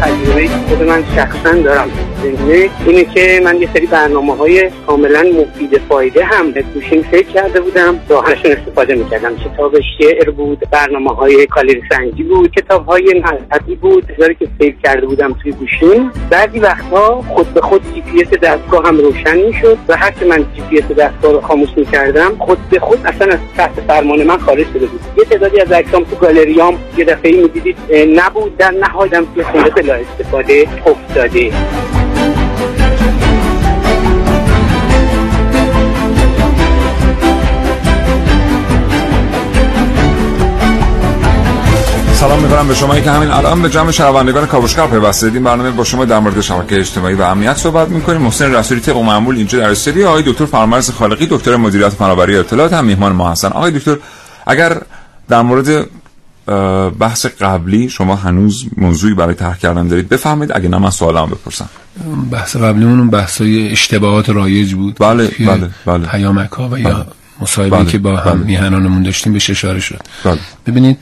تجربه خود من شخصا دارم. زنده اینه که من یه سری برنامه های کاملا مفید فایده هم به گوشیم فکر کرده بودم. راهشون استفاده می‌کردم. کتاب شعر بود برنامه های کالری سنجی بود کتاب های مذهبی بود چیزایی که فکر کرده بودم توی گوشیم. بعضی وقتها خود به خود جی پی دستگاه هم روشن می‌شد و هر که من جی پی دستگاه رو خاموش می‌کردم خود به خود اصلا از تحت فرمان من خارج شده بود. یه تعدادی از عکسام تو گالریام یه دفعه می‌دیدید نبود. در نهایتم توی خونه بلا استفاده افتاده. سلام می‌کنم به شما که همین الان به جمع شنوندگان کاوشگر پیوسته این برنامه با شما در مورد شبکه اجتماعی و امنیت صحبت می‌کنیم. محسن رسولی طبق معمول اینجا در استودیو. آقای دکتر فرامرز خالقی دکتر مدیریت فناوری اطلاعات هم میهمان ما هستن. آقای دکتر اگر در مورد بحث قبلی شما هنوز موضوعی برای طرح کردن دارید بفهمید اگه نه من سوالم بپرسم بحث قبلیمون بحثای اشتباهات رایج بود بله بله بله پیامک ها و یا بله. مصاحبه بله، که با هم بله. میهنانمون داشتیم بهش اشاره شد بله. ببینید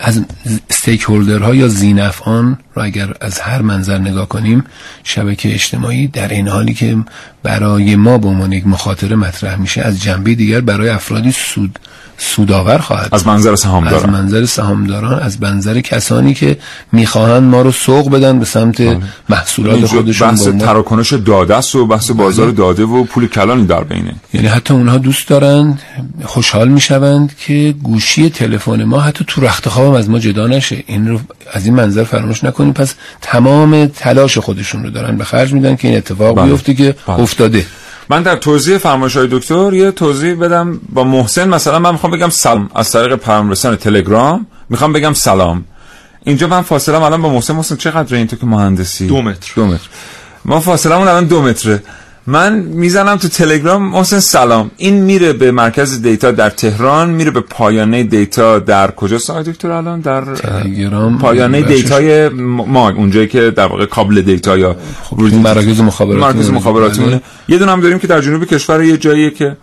از استیک هولدرها یا زینفعان رو اگر از هر منظر نگاه کنیم شبکه اجتماعی در این حالی که برای ما به عنوان یک مخاطره مطرح میشه از جنبه دیگر برای افرادی سود سودآور خواهد از منظر سهامداران. از منظر سهامداران از منظر کسانی که می‌خواهند ما رو سوق بدن به سمت محصولات اینجا خودشون بحث تراکنش داده است و بحث بازار داده و پول کلانی در بینه یعنی حتی اونها دوست دارند خوشحال می‌شوند که گوشی تلفن ما حتی تو رخت خوابم از ما جدا نشه. این رو از این منظر فراموش نکنیم پس تمام تلاش خودشون رو دارن به خرج میدن که این اتفاق بله. بیفته که بله. افتاده. من در توضیح فرمایش های دکتر یه توضیح بدم با محسن. مثلا من می‌خوام بگم سلام از طریق پیام رسان تلگرام. می‌خوام بگم سلام. اینجا من فاصله الان با محسن. محسن چقدر این تو که مهندسی؟ دو متر. دو متر. ما فاصله الان دو متره. من می‌زنم تو تلگرام محسن سلام. این میره به مرکز دیتا در تهران میره به پایانه دیتا در کجاست آقای دکتر الان در تلگرام. پایانه. دیتای ما اونجایی که در واقع کابل دیتا یا این مراکز مخابراتی مرکز. مخابراتی بله. یه دونه هم داریم که در جنوب کشور یه جاییه که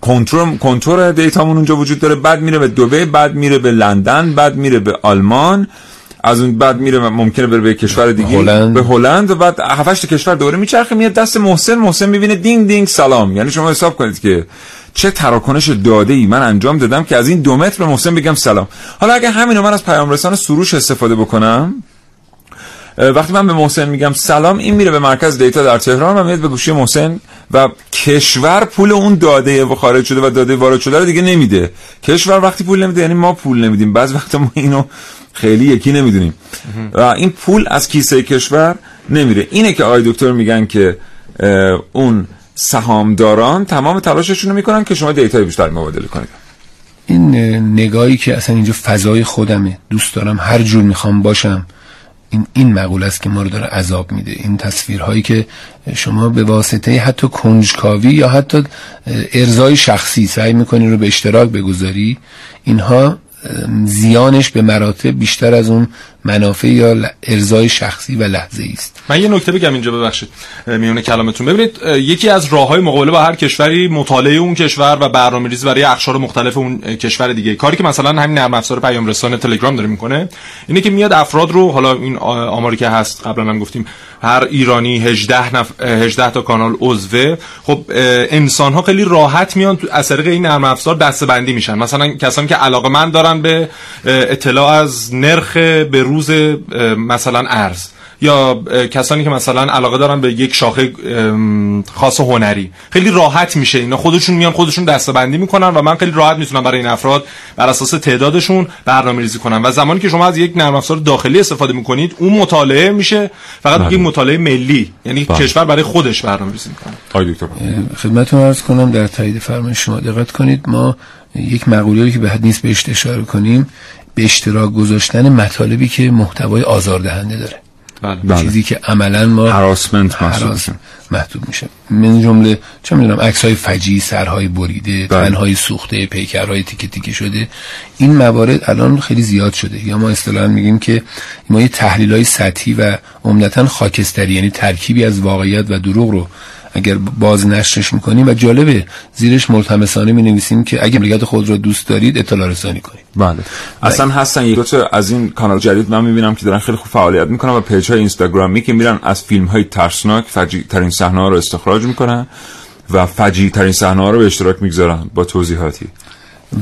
کنترل کنترل دیتامون اونجا وجود داره. بعد میره به دبی بعد میره به لندن بعد میره به آلمان. از اون بعد میره ممکنه بره به کشور دیگه. هلند. به هلند و بعد هفت هشت کشور دوره میچرخه میاد دست محسن محسن می‌بینه دینگ دینگ سلام. یعنی شما حساب کنید که چه تراکنش داده ای من انجام دادم که از این دو متر به محسن بگم سلام. حالا اگه همینو من از پیام رسان سروش استفاده بکنم وقتی من به محسن میگم سلام این میره به مرکز دیتا در تهران و میاد به گوشی محسن و کشور پول اون داده و خارج شده و داده وارد شده رو دیگه نمیده. کشور وقتی پول نمیده یعنی ما پول نمیدیم. بعض وقت ما اینو خیلی یکی نمی‌دونیم. و این پول از کیسه کشور نمیره. اینه که آقای دکتر میگن که اون سهامداران تمام تلاششون رو می‌کنن که شما دیتای بیشتر مبادله کنید. این اه، نگاهی که اصلا اینجا فضای خودمه دوست دارم هر جور می‌خوام باشم. این این مقوله است که ما رو داره عذاب میده. این تصویرهایی که شما به واسطه حتی کنجکاوی یا حتی ارزای شخصی سعی می‌کنی رو به اشتراک بگذاری اینها زیانش به مراتب بیشتر از اون منافع یا ارزای شخصی و لحظه است. من یه نکته بگم اینجا ببخشید میونه کلامتون. ببینید یکی از راه های مقابله با هر کشوری مطالعه اون کشور و برنامه ریزی برای اقشار مختلف اون کشور دیگه. کاری که مثلا همین نرم افزار پیام رسان تلگرام داره می‌کنه اینه که میاد افراد رو حالا این آماری که هست قبلا هم گفتیم هر ایرانی 18 نف... اه، 18 تا کانال عضوه خب انسان ها خیلی راحت میان تو از این نرم افزار دسته‌بندی میشن. مثلا کسانی که علاقه من دارن به اطلاع از نرخ به روز مثلا ارز یا کسانی که مثلا علاقه دارن به یک شاخه خاص هنری. خیلی راحت میشه. اینا خودشون میان خودشون دسته‌بندی می‌کنن و من خیلی راحت می‌تونم برای این افراد بر اساس تعدادشون برنامه ریزی کنم. و زمانی که شما از یک نرم افزار داخلی استفاده می‌کنید اون مطالعه میشه. فقط بله. یک مطالعه ملی. یعنی بله. کشور برای خودش برنامه ریزی می‌کنه. آقای دکتر خدمتتون عرض کنم در تایید فرمایش شما دقت کنید. ما یک مقوله که به حد نیست بهش اشاره کنیم. به اشتراک گذاشتن مطالبی که محتوای آزاردهنده داره بله. چیزی که عملا ما هراسمنت محسوب هراس میشه. من جمله چه می‌دونم عکس های فجی سرهای بریده بله. تنهای سوخته پیکرهای تیکه تیکه شده این موارد الان خیلی زیاد شده یا ما اصطلاحا میگیم که ما یه تحلیل های سطحی و عمدتا خاکستری یعنی ترکیبی از واقعیت و دروغ رو اگر باز نشرش می‌کنیم و جالبه زیرش ملتمسانه می نویسیم که اگر مملکت خود را دوست دارید اطلاع رسانی کنید. بله. اصلا هستن یک دو تا از این کانال جدید من می‌بینم که دارن خیلی خوب فعالیت می‌کنن و پیج های اینستاگرامی که میرن از فیلم های ترسناک فجیع ترین صحنه ها رو استخراج می‌کنن و فجیع ترین صحنه ها رو به اشتراک می‌گذارن. با توضیحاتی.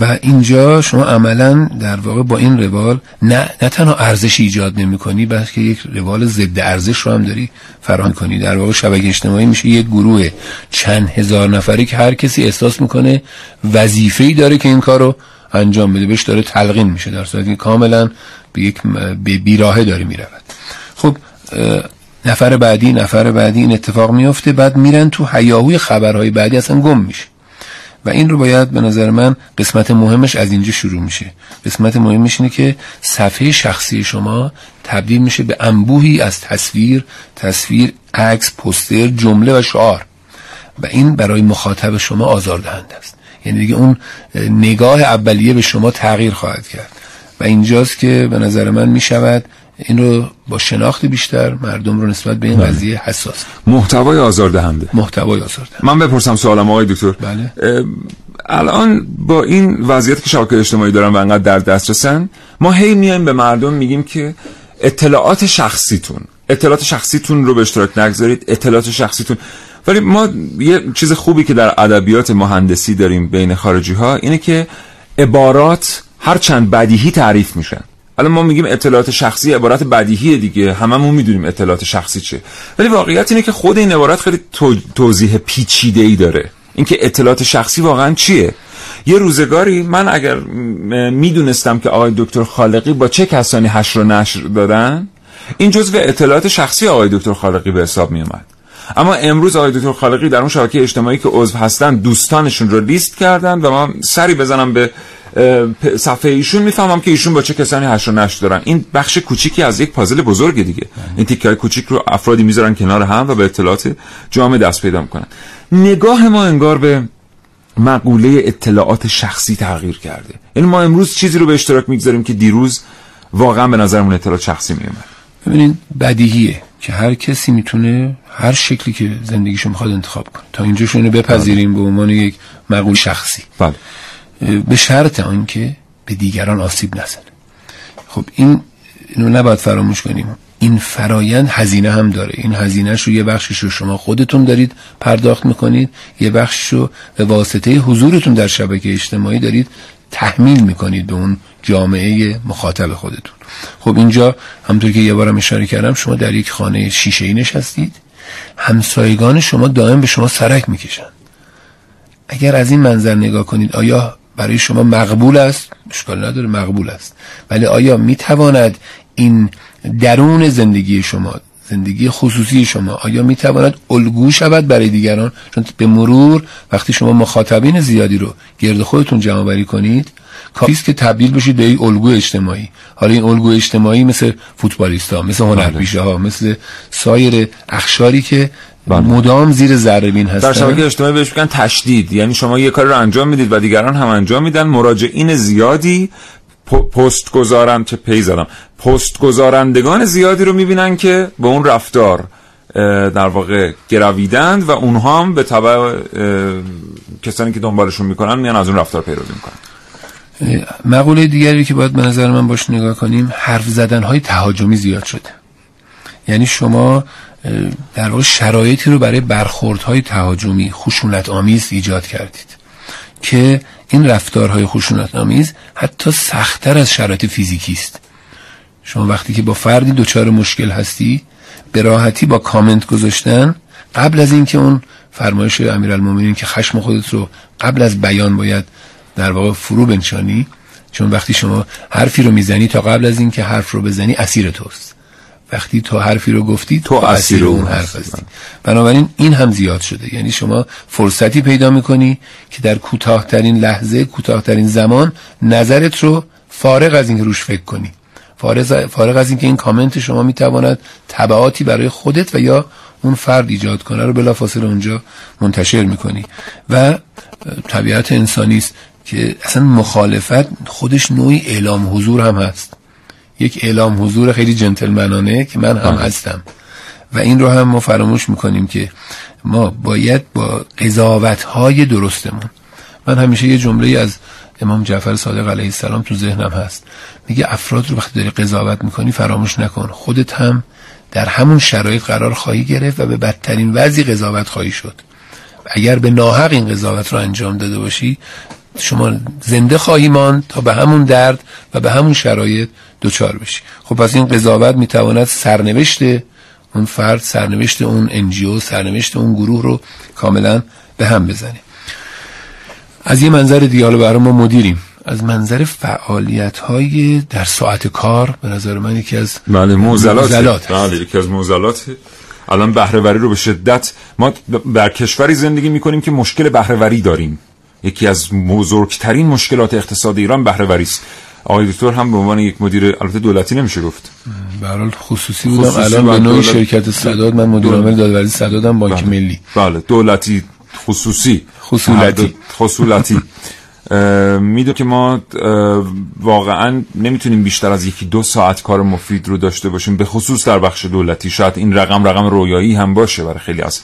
و اینجا شما عملا در واقع با این روال نه نه تنها ارزش ایجاد نمی کنی بلکه یک روال ضد ارزش رو هم داری فراهم کنی. در واقع شبکه اجتماعی میشه یک گروه چند هزار نفری که هر کسی احساس می‌کنه وظیفه‌ای داره که این کار رو انجام بده. بهش داره تلقین میشه در صورتی که کاملا به یک به بیراهه داره می‌رود. خب نفر بعدی نفر بعدی این اتفاق میفته بعد میرن تو هیاهوی خبرهای بعدی اصلا گم میشه. و این رو باید به نظر من قسمت مهمش از اینجا شروع میشه. قسمت مهمش اینه که صفحه شخصی شما تبدیل میشه به انبوهی از تصویر تصویر عکس پوستر جمله و شعار. و این برای مخاطب شما آزاردهنده است. یعنی دیگه اون اه، نگاه اولیه به شما تغییر خواهد کرد. و اینجاست که به نظر من می شود این رو با شناخت بیشتر مردم رو نسبت به این بله. قضیه حساس. محتوای آزاردهنده. محتوای آزاردهنده. من بپرسم سوالم آقای دکتر. بله. الان با این وضعیت که شبکه اجتماعی دارن و انقدر در دسترسن ما هی میایم به مردم میگیم که اطلاعات شخصیتون اطلاعات شخصیتون رو به اشتراک نگذارید اطلاعات شخصیتون. ولی ما یه چیز خوبی که در ادبیات مهندسی داریم بین خارجی ها اینه که عبارات هر چند بدیهی تعریف میشن. الان ما میگیم اطلاعات شخصی عبارت بدیهی دیگه. هممون می‌دونیم اطلاعات شخصی چه. ولی واقعیت اینه که خود این عبارت خیلی تو- توضیح پیچیده ای داره. اینکه اطلاعات شخصی واقعا چیه؟ یه روزگاری من اگر می‌دونستم که آقای دکتر خالقی با چه کسانی حشر و نشر دادن این جزو اطلاعات شخصی آقای دکتر خالقی به حساب می اومد اما امروز آقای دکتر خالقی در اون شبکه اجتماعی که عضو هستن دوستانشون رو لیست کردن و من سری بزنم به صفحه ایشون می‌فهمم که ایشون با چه کسانی حشر و نشر دارن. این بخش کوچیکی از یک پازل بزرگ دیگه. این تیکه های کوچیک رو افرادی می‌ذارن کنار هم و به اطلاعات جامع دست پیدا می‌کنن. نگاه ما انگار به مقوله اطلاعات شخصی تغییر کرده. یعنی ما امروز چیزی رو به اشتراک می‌گذاریم که دیروز واقعا به نظرمون اطلاعات شخصی میومد ببینید بدیهیه که هر کسی می‌تونه هر شکلی که زندگیشو می‌خواد انتخاب کنه. تا اینجا شونه بپذیریم به عنوان یک مقول شخصی. بله. به شرط آنکه به دیگران آسیب نزنه. خب این اینو نباید فراموش کنیم. این فرایند هزینه هم داره. این هزینهش رو یه بخشش رو شما خودتون دارید پرداخت می‌کنید یه بخشش رو به واسطه حضورتون در شبکه اجتماعی دارید تحمیل می‌کنید به اون جامعه مخاطب خودتون. خب اینجا همطور که یه بارم اشاره کردم شما در یک خانه شیشه ای نشستید. همسایگان شما دائم به شما سرک می‌کشن. اگر از این منظر نگاه کنید آیا برای شما مقبول است؟ اشکال نداره مقبول است. ولی آیا می‌تواند این درون زندگی شما زندگی خصوصی شما آیا می‌تواند الگو شود برای دیگران؟ چون به مرور وقتی شما مخاطبین زیادی رو گرد خودتون جمع بری کنید کافی که تبدیل بشید به یک الگو اجتماعی. حالا این الگو اجتماعی مثل فوتبالیست ها مثل هنرپیشه ها مثل سایر اخشاری که مدام زیر ذره بین هستن. در شبکه اجتماعی بهش میگن تشدید. یعنی شما یه کار رو انجام می‌دید و دیگران هم انجام میدن. مراجعین زیادی پست گذارن چه پی زدم. پست گذارندگان زیادی رو می‌بینن که به اون رفتار در واقع گرویدند و اونها هم به تبع کسانی که دنبالشون می‌کنن میان از اون رفتار پیروی می‌کنن. مقوله دیگری که باید به نظر من باش نگاه کنیم حرف زدن های تهاجمی زیاد شده. یعنی شما در واقع شرایطی رو برای برخوردهای تهاجمی خشونت آمیز ایجاد کردید که این رفتارهای خشونت آمیز حتی سختتر از شرایط فیزیکی است. شما وقتی که با فردی دچار مشکل هستی به راحتی با کامنت گذاشتن قبل از اینکه اون فرمایش امیرالمومنین که خشم خودت رو قبل از بیان باید در واقع فرو بنشانی چون وقتی شما حرفی رو می‌زنی تا قبل از اینکه حرف رو بزنی اسیر توست. وقتی تو حرفی رو گفتی تو اسیر اون حرف هستی. بنابراین این هم زیاد شده. یعنی شما فرصتی پیدا می‌کنی که در کوتاهترین لحظه کوتاهترین زمان نظرت رو فارغ از اینکه روش فکر کنی. فارغ, از اینکه این کامنت شما می‌تواند تبعاتی برای خودت و یا اون فرد ایجاد کنه رو بلافاصله اونجا منتشر می‌کنی. و طبیعت انسانی است که اصلا مخالفت خودش نوعی اعلام حضور هم هست. یک اعلام حضور خیلی جنتلمنانه که من هم. هستم. و این رو هم ما فراموش می‌کنیم که ما باید با قضاوت های درستمون. من همیشه یه جمله از امام جعفر صادق علیه السلام تو ذهنم هست. میگه افراد رو وقتی داری قضاوت می‌کنی فراموش نکن. خودت هم در همون شرایط قرار خواهی گرفت و به بدترین وضعی قضاوت خواهی شد. اگر به ناحق این قضاوت رو انجام داده باشی شما زنده خواهی ماند تا به همون درد و به همون شرایط دچار بشی. خب پس این قضاوت می‌تواند سرنوشت اون فرد سرنوشت اون انجیو سرنوشت اون گروه رو کاملا به هم بزنه. از یه منظر دیگه حالا برای ما مدیریم. از منظر فعالیت های در ساعت کار به نظر من یکی از بله موزلات. بله یکی از موزلات الان بهرهوری رو به شدت ما در کشوری زندگی می‌کنیم که مشکل بهرهوری داریم. یکی از بزرگترین مشکلات اقتصاد ایران بهرهوری است. آقای دکتر هم به عنوان یک مدیر البته دولتی نمیشه گفت. به حال خصوصی بودم. خصوصی الان به نوعی دولت- شرکت صداد من مدیر عامل دادوری صدادم بانک بله. ملی. بله. دولتی خصوصی. خصولتی. دو- خصولتی. میدون که ما واقعا نمی‌تونیم بیشتر از یکی دو ساعت کار مفید رو داشته باشیم به خصوص در بخش دولتی. شاید این رقم رقم رویایی هم باشه برای خیلی از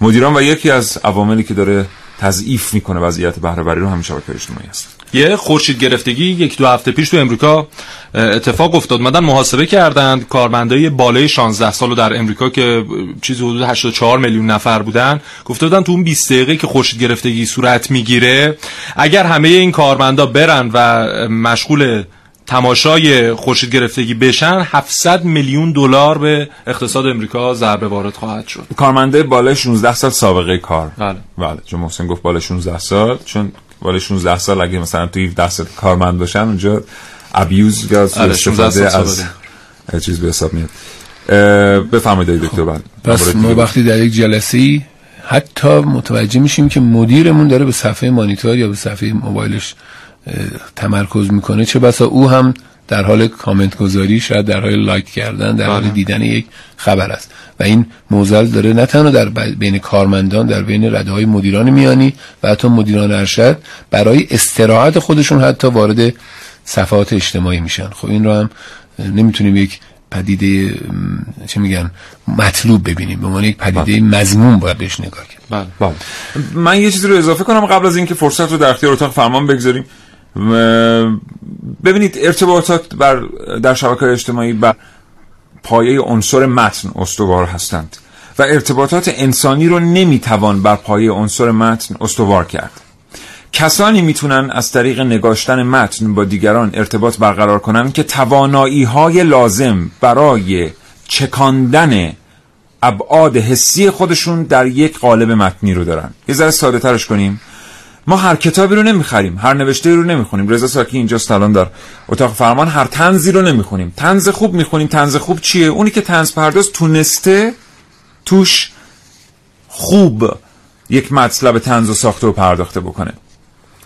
مدیران و یکی از عواملی که داره تضعیف می‌کنه وضعیت بهره رو همین شبکه اجتماعی است. یه خورشید گرفتگی یک دو هفته پیش تو امریکا اتفاق افتاد. مدن محاسبه کردند کارمندای بالای 16 سال در امریکا که چیزی حدود 84 میلیون نفر بودن گفته بودن تو اون 20 دقیقه که خورشید گرفتگی صورت می‌گیره اگر همه این کارمندا برن و مشغول تماشای خورشید گرفتگی بشن 700 میلیون دلار به اقتصاد امریکا ضربه وارد خواهد شد. کارمنده بالای 16 سال سابقه کار. بله. بله چون محسن گفت بالای 16 سال چون بالای 16 سال اگه مثلا توی 10 سال کارمند باشن اونجا ابیوز یا آره، 16 استفاده. از چیز به حساب میاد. بفرمایید دکتر بعد پس ما وقتی در یک جلسه حتی متوجه میشیم که مدیرمون داره به صفحه مانیتور یا به صفحه موبایلش تمرکز می‌کنه چه بسا او هم در حال کامنت گذاری شاید در حال لایک کردن در حال بله. دیدن یک خبر است. و این موزل داره نه تنها در بین کارمندان در بین رده های مدیران میانی و حتی مدیران ارشد برای استراحت خودشون حتی وارد صفحات اجتماعی میشن. خب این رو هم نمی‌تونیم یک پدیده چه میگن مطلوب ببینیم. به عنوان یک پدیده مضمون باید بهش نگاه کرد. بله. بله. من یه چیزی رو اضافه کنم قبل از اینکه فرصت رو در اختیار اتاق فرمان بگذاریم. ببینید ارتباطات بر در شبکه اجتماعی بر پایه عنصر متن استوار هستند و ارتباطات انسانی رو نمی‌توان بر پایه عنصر متن استوار کرد. کسانی می‌تونن از طریق نگاشتن متن با دیگران ارتباط برقرار کنن که توانایی های لازم برای چکاندن ابعاد حسی خودشون در یک قالب متنی رو دارن. یه ذره ساده ترش کنیم. ما هر کتابی رو نمی‌خریم هر نوشته رو نمی‌خونیم. رضا ساکی اینجاست الان در اتاق فرمان هر تنزی رو نمی‌خونیم. تنز خوب می‌خونیم. تنز خوب چیه؟ اونی که تنز پرداز تونسته توش خوب یک مطلب تنز و ساخته و پرداخته بکنه.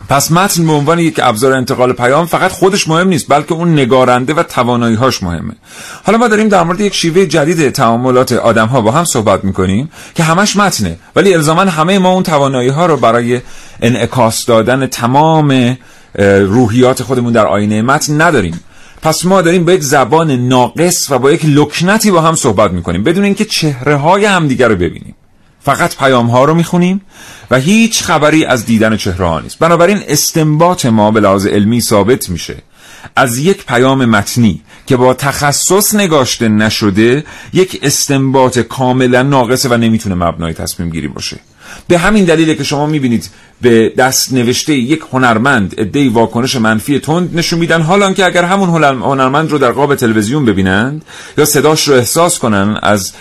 پس متن به عنوان یک ابزار انتقال پیام فقط خودش مهم نیست بلکه اون نگارنده و توانایی هاش مهمه. حالا ما داریم در مورد یک شیوه جدید تعاملات آدم ها با هم صحبت می‌کنیم که همش متنه ولی الزاما همه ما اون توانایی ها رو برای انعکاس دادن تمام روحیات خودمون در آینه متن نداریم. پس ما داریم با یک زبان ناقص و با یک لکنتی با هم صحبت می‌کنیم بدون اینکه چهره های همدیگر رو ببینیم. فقط پیام ها رو می‌خونیم و هیچ خبری از دیدن چهره ها نیست. بنابراین استنباط ما به لحاظ علمی ثابت میشه. از یک پیام متنی که با تخصص نگاشته نشده یک استنباط کاملا ناقصه و نمی‌تونه مبنای تصمیم گیری باشه. به همین دلیله که شما می‌بینید به دست نوشته یک هنرمند ادهی واکنش منفی تند نشون میدن حالا که اگر همون هنر- هنرمند رو در قاب تلویزیون ببینند یا صداش رو احساس کنن از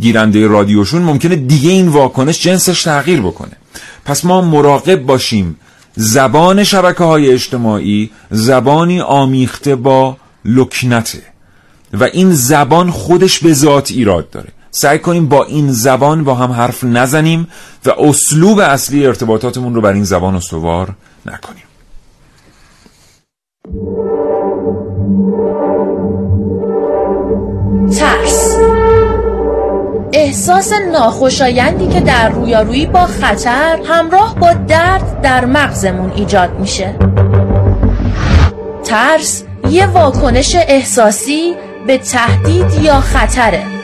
گیرنده رادیوشون ممکنه دیگه این واکنش جنسش تغییر بکنه. پس ما مراقب باشیم. زبان شبکه های اجتماعی زبانی آمیخته با لکنته و این زبان خودش به ذات ایراد داره. سعی کنیم با این زبان با هم حرف نزنیم و اسلوب اصلی ارتباطاتمون رو بر این زبان استوار نکنیم. ترس. احساس ناخوشایندی که در رویارویی با خطر همراه با درد در مغزمون ایجاد میشه. ترس یه واکنش احساسی به تهدید یا خطره.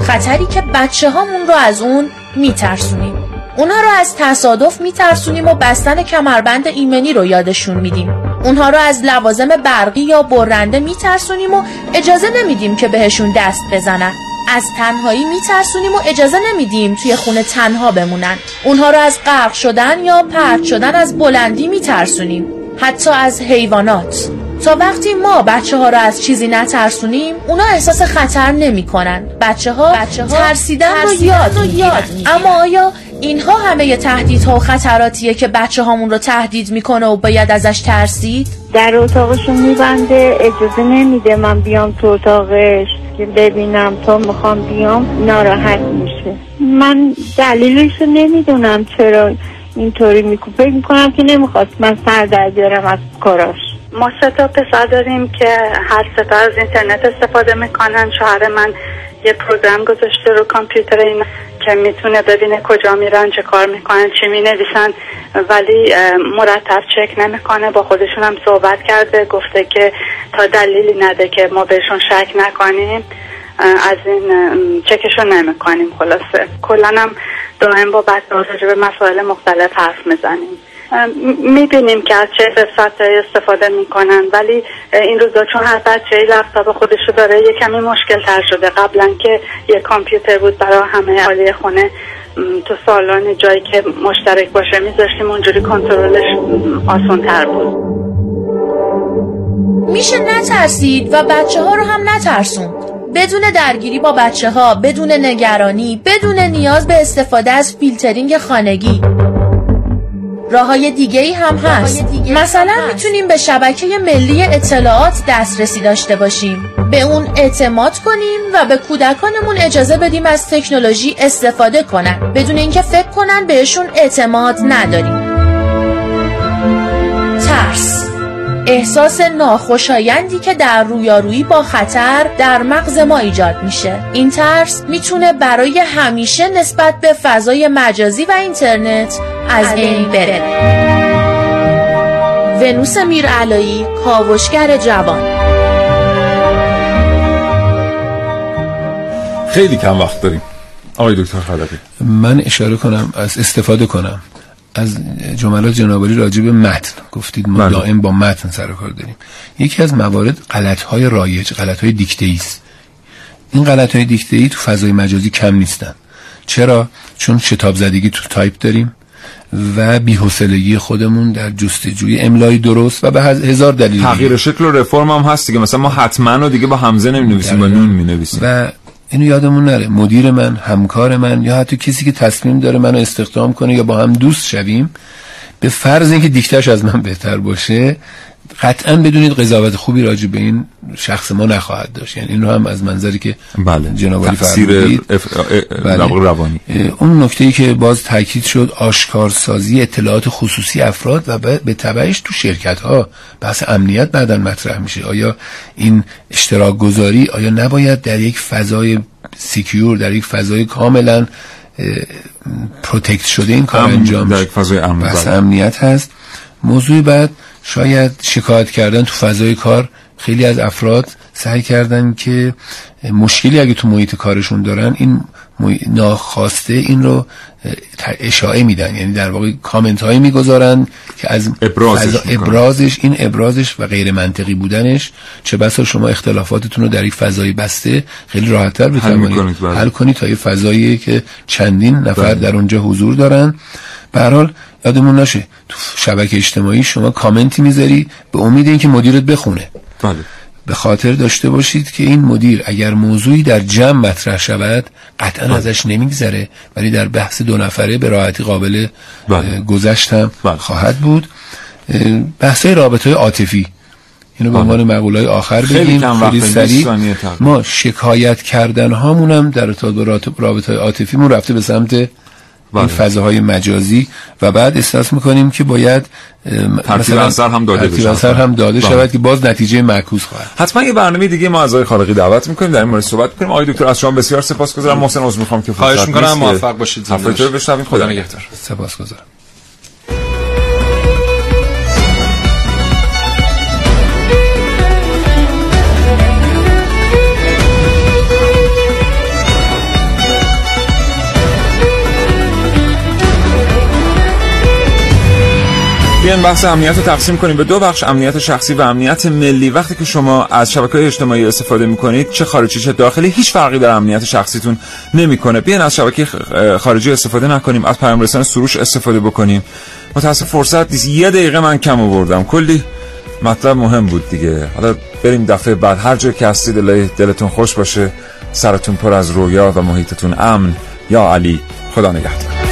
خطری که بچه هامون رو از اون میترسونیم. اونها رو از تصادف میترسونیم و بستن کمربند ایمنی رو یادشون میدیم. اونها رو از لوازم برقی یا برنده میترسونیم و اجازه نمیدیم که بهشون دست بزنن. از تنهایی میترسونیم و اجازه نمیدیم توی خونه تنها بمونن. اونها رو از غرق شدن یا پرت شدن از بلندی میترسونیم. حتی از حیوانات. تا وقتی ما بچه ها رو از چیزی نترسونیم اونا احساس خطر نمی کنن بچه ها, بچه ها ترسیدن, رو یاد, می‌گیرن. اما آیا اینها همه تهدیدها و خطراتیه که بچه هامون رو تهدید می‌کنه و باید ازش ترسید؟ در اتاقشو میبنده اجازه نمیده من بیام تو اتاقش که ببینم تا می‌خوام بیام ناراحت میشه. من دلیلشو نمی‌دونم چرا اینطوری می‌کنم فکر می‌کنم که نمی‌خواست. من سر در بیارم از کاراش. ما سه تا پسر داریم که هر سه از اینترنت استفاده می‌کنن. شوهر من یه پروگرام گذاشته رو کامپیوتر این که می‌تونه ببینه کجا میرن چه کار می‌کنن چی می‌نویسن. ولی مرتب چک نمی‌کنه. با خودشون هم صحبت کرده. گفته که تا دلیلی نده که ما بهشون شک نکنیم. از این چکشو نمی‌کنیم. خلاصه. کلا هم دائم با بچه راجع به مسائل مختلف حرف می‌زنیم. می‌بینیم که از چه قسمت استفاده می‌کنن ولی این روزا چون هر بچه لپتاپ خودشو داره یه کمی مشکل تر شده. قبلا که یه کامپیوتر بود برای همه حالی خونه تو سالن جایی که مشترک باشه میذاشتیم اونجوری کنترلش آسان تر بود. میشه نترسید و بچه ها رو هم نترسوند بدون درگیری با بچه ها بدون نگرانی بدون نیاز به استفاده از فیلترینگ خانگی. راه های دیگه ای هم هست. مثلا می‌تونیم به شبکه ملی اطلاعات دسترسی داشته باشیم. به اون اعتماد کنیم و به کودکانمون اجازه بدیم از تکنولوژی استفاده کنن. بدون اینکه فکر کنن بهشون اعتماد نداریم. ترس. احساس ناخوشایندی که در رویارویی با خطر در مغز ما ایجاد میشه. این ترس می‌تونه برای همیشه نسبت به فضای مجازی و اینترنت از بین بره. ونوس میرعلایی کاوشگر جوان. خیلی کم وقت داریم. آقای دکتر خلقی من اشاره کنم از استفاده کنم. از جملات جنابالی راجع به متن. گفتید ما بله. دائم با متن سر و کار داریم. یکی از موارد غلط های رایج غلط های دیکته است. این غلط های دیکته ای تو فضای مجازی کم نیستن. چرا؟ چون شتاب زدگی تو تایپ داریم. و بی‌حوصلگی خودمون در جستجوی املای درست و به هز- هزار دلیل. تغییر شکل و رفرم هم هست دیگه. مثلا ما حتما رو دیگه با همزه نمی با نون می نویسیم و اینو یادمون نره. مدیر من همکار من یا حتی کسی که تصمیم داره منو استخدام کنه یا با هم دوست شویم به فرض اینکه دیکتش از من بهتر باشه قطعا بدونید قضاوت خوبی راجع به این شخص ما نخواهد داشت یعنی اینو هم از منظری که بله جناب تفسیر فرمودید اف... بله. روانی اون نکته ای که باز تاکید شد آشکارسازی اطلاعات خصوصی افراد و به- تبعش تو شرکت ها بحث امنیت بعدا مطرح میشه آیا این اشتراک گذاری آیا نباید در یک فضای secure در یک فضای کاملا protect شده این کار انجام در؟ یک فضای امن، بحث بله. امنیت هست موضوع بعد شاید شکایت کردن تو فضای کار خیلی از افراد سعی کردن که مشکلی اگه تو محیط کارشون دارن این ناخواسته این رو اشاعه میدن یعنی در واقع کامنت هایی می‌گذارن که از ابرازش می‌کنن. ابرازش این ابرازش و غیر منطقی بودنش چه بسا شما اختلافاتتون رو در یک فضای بسته خیلی راحتتر می‌کنید، بله. حل کنید تا یه فضایی که چندین نفر بله. در اونجا حضور دارن به حال یادمون نشه تو شبکه اجتماعی شما کامنتی می‌ذاری به امید اینکه مدیرت بخونه بله به خاطر داشته باشید که این مدیر اگر موضوعی در جمع مطرح شود قطعا ازش نمیگذره. ولی در بحث دو نفره به راحتی قابل اه، گذشت هم خواهد بود. بحث رابطه عاطفی. اینو به عنوان مقوله آخر بگیم. خیلی سریع. 20 ثانیه تقریبا. ما شکایت کردن هامون هم در ارتباط با رابطه- رابطه های عاطفیمون رفته به سمت این فضاهای مجازی و بعد احساس می‌کنیم که باید ترتیب مثلا اثر هم داده ترتیب بشه. اثر هم داده بله. شود که باز نتیجه معکوس خواهد حتما یه برنامه دیگه ما از آقای خالقی دعوت می‌کنیم. در این مورد صحبت می‌کنیم. آقای دکتر از شما بسیار سپاسگزارم. محسن عذر می‌خوام که خواهش می‌کنم موفق باشید. زنده باشید. خدا نگهدار. سپاسگزارم. بیاین بحث امنیت رو تقسیم کنیم به دو بخش امنیت شخصی و امنیت ملی. وقتی که شما از شبکه اجتماعی استفاده می‌کنید چه خارجی چه داخلی هیچ فرقی در امنیت شخصیتون نمی‌کنه. بیاین از شبکه خارجی استفاده نکنیم از پیام رسان سروش استفاده بکنیم. متاسف فرصت نیست یه دقیقه من کم آوردم. کلی مطلب مهم بود دیگه. حالا بریم دفعه بعد. هر جای که هستید الهی دلتون خوش باشه. سرتون پر از رویا و محیطتون امن. یا علی خدا نگهدار.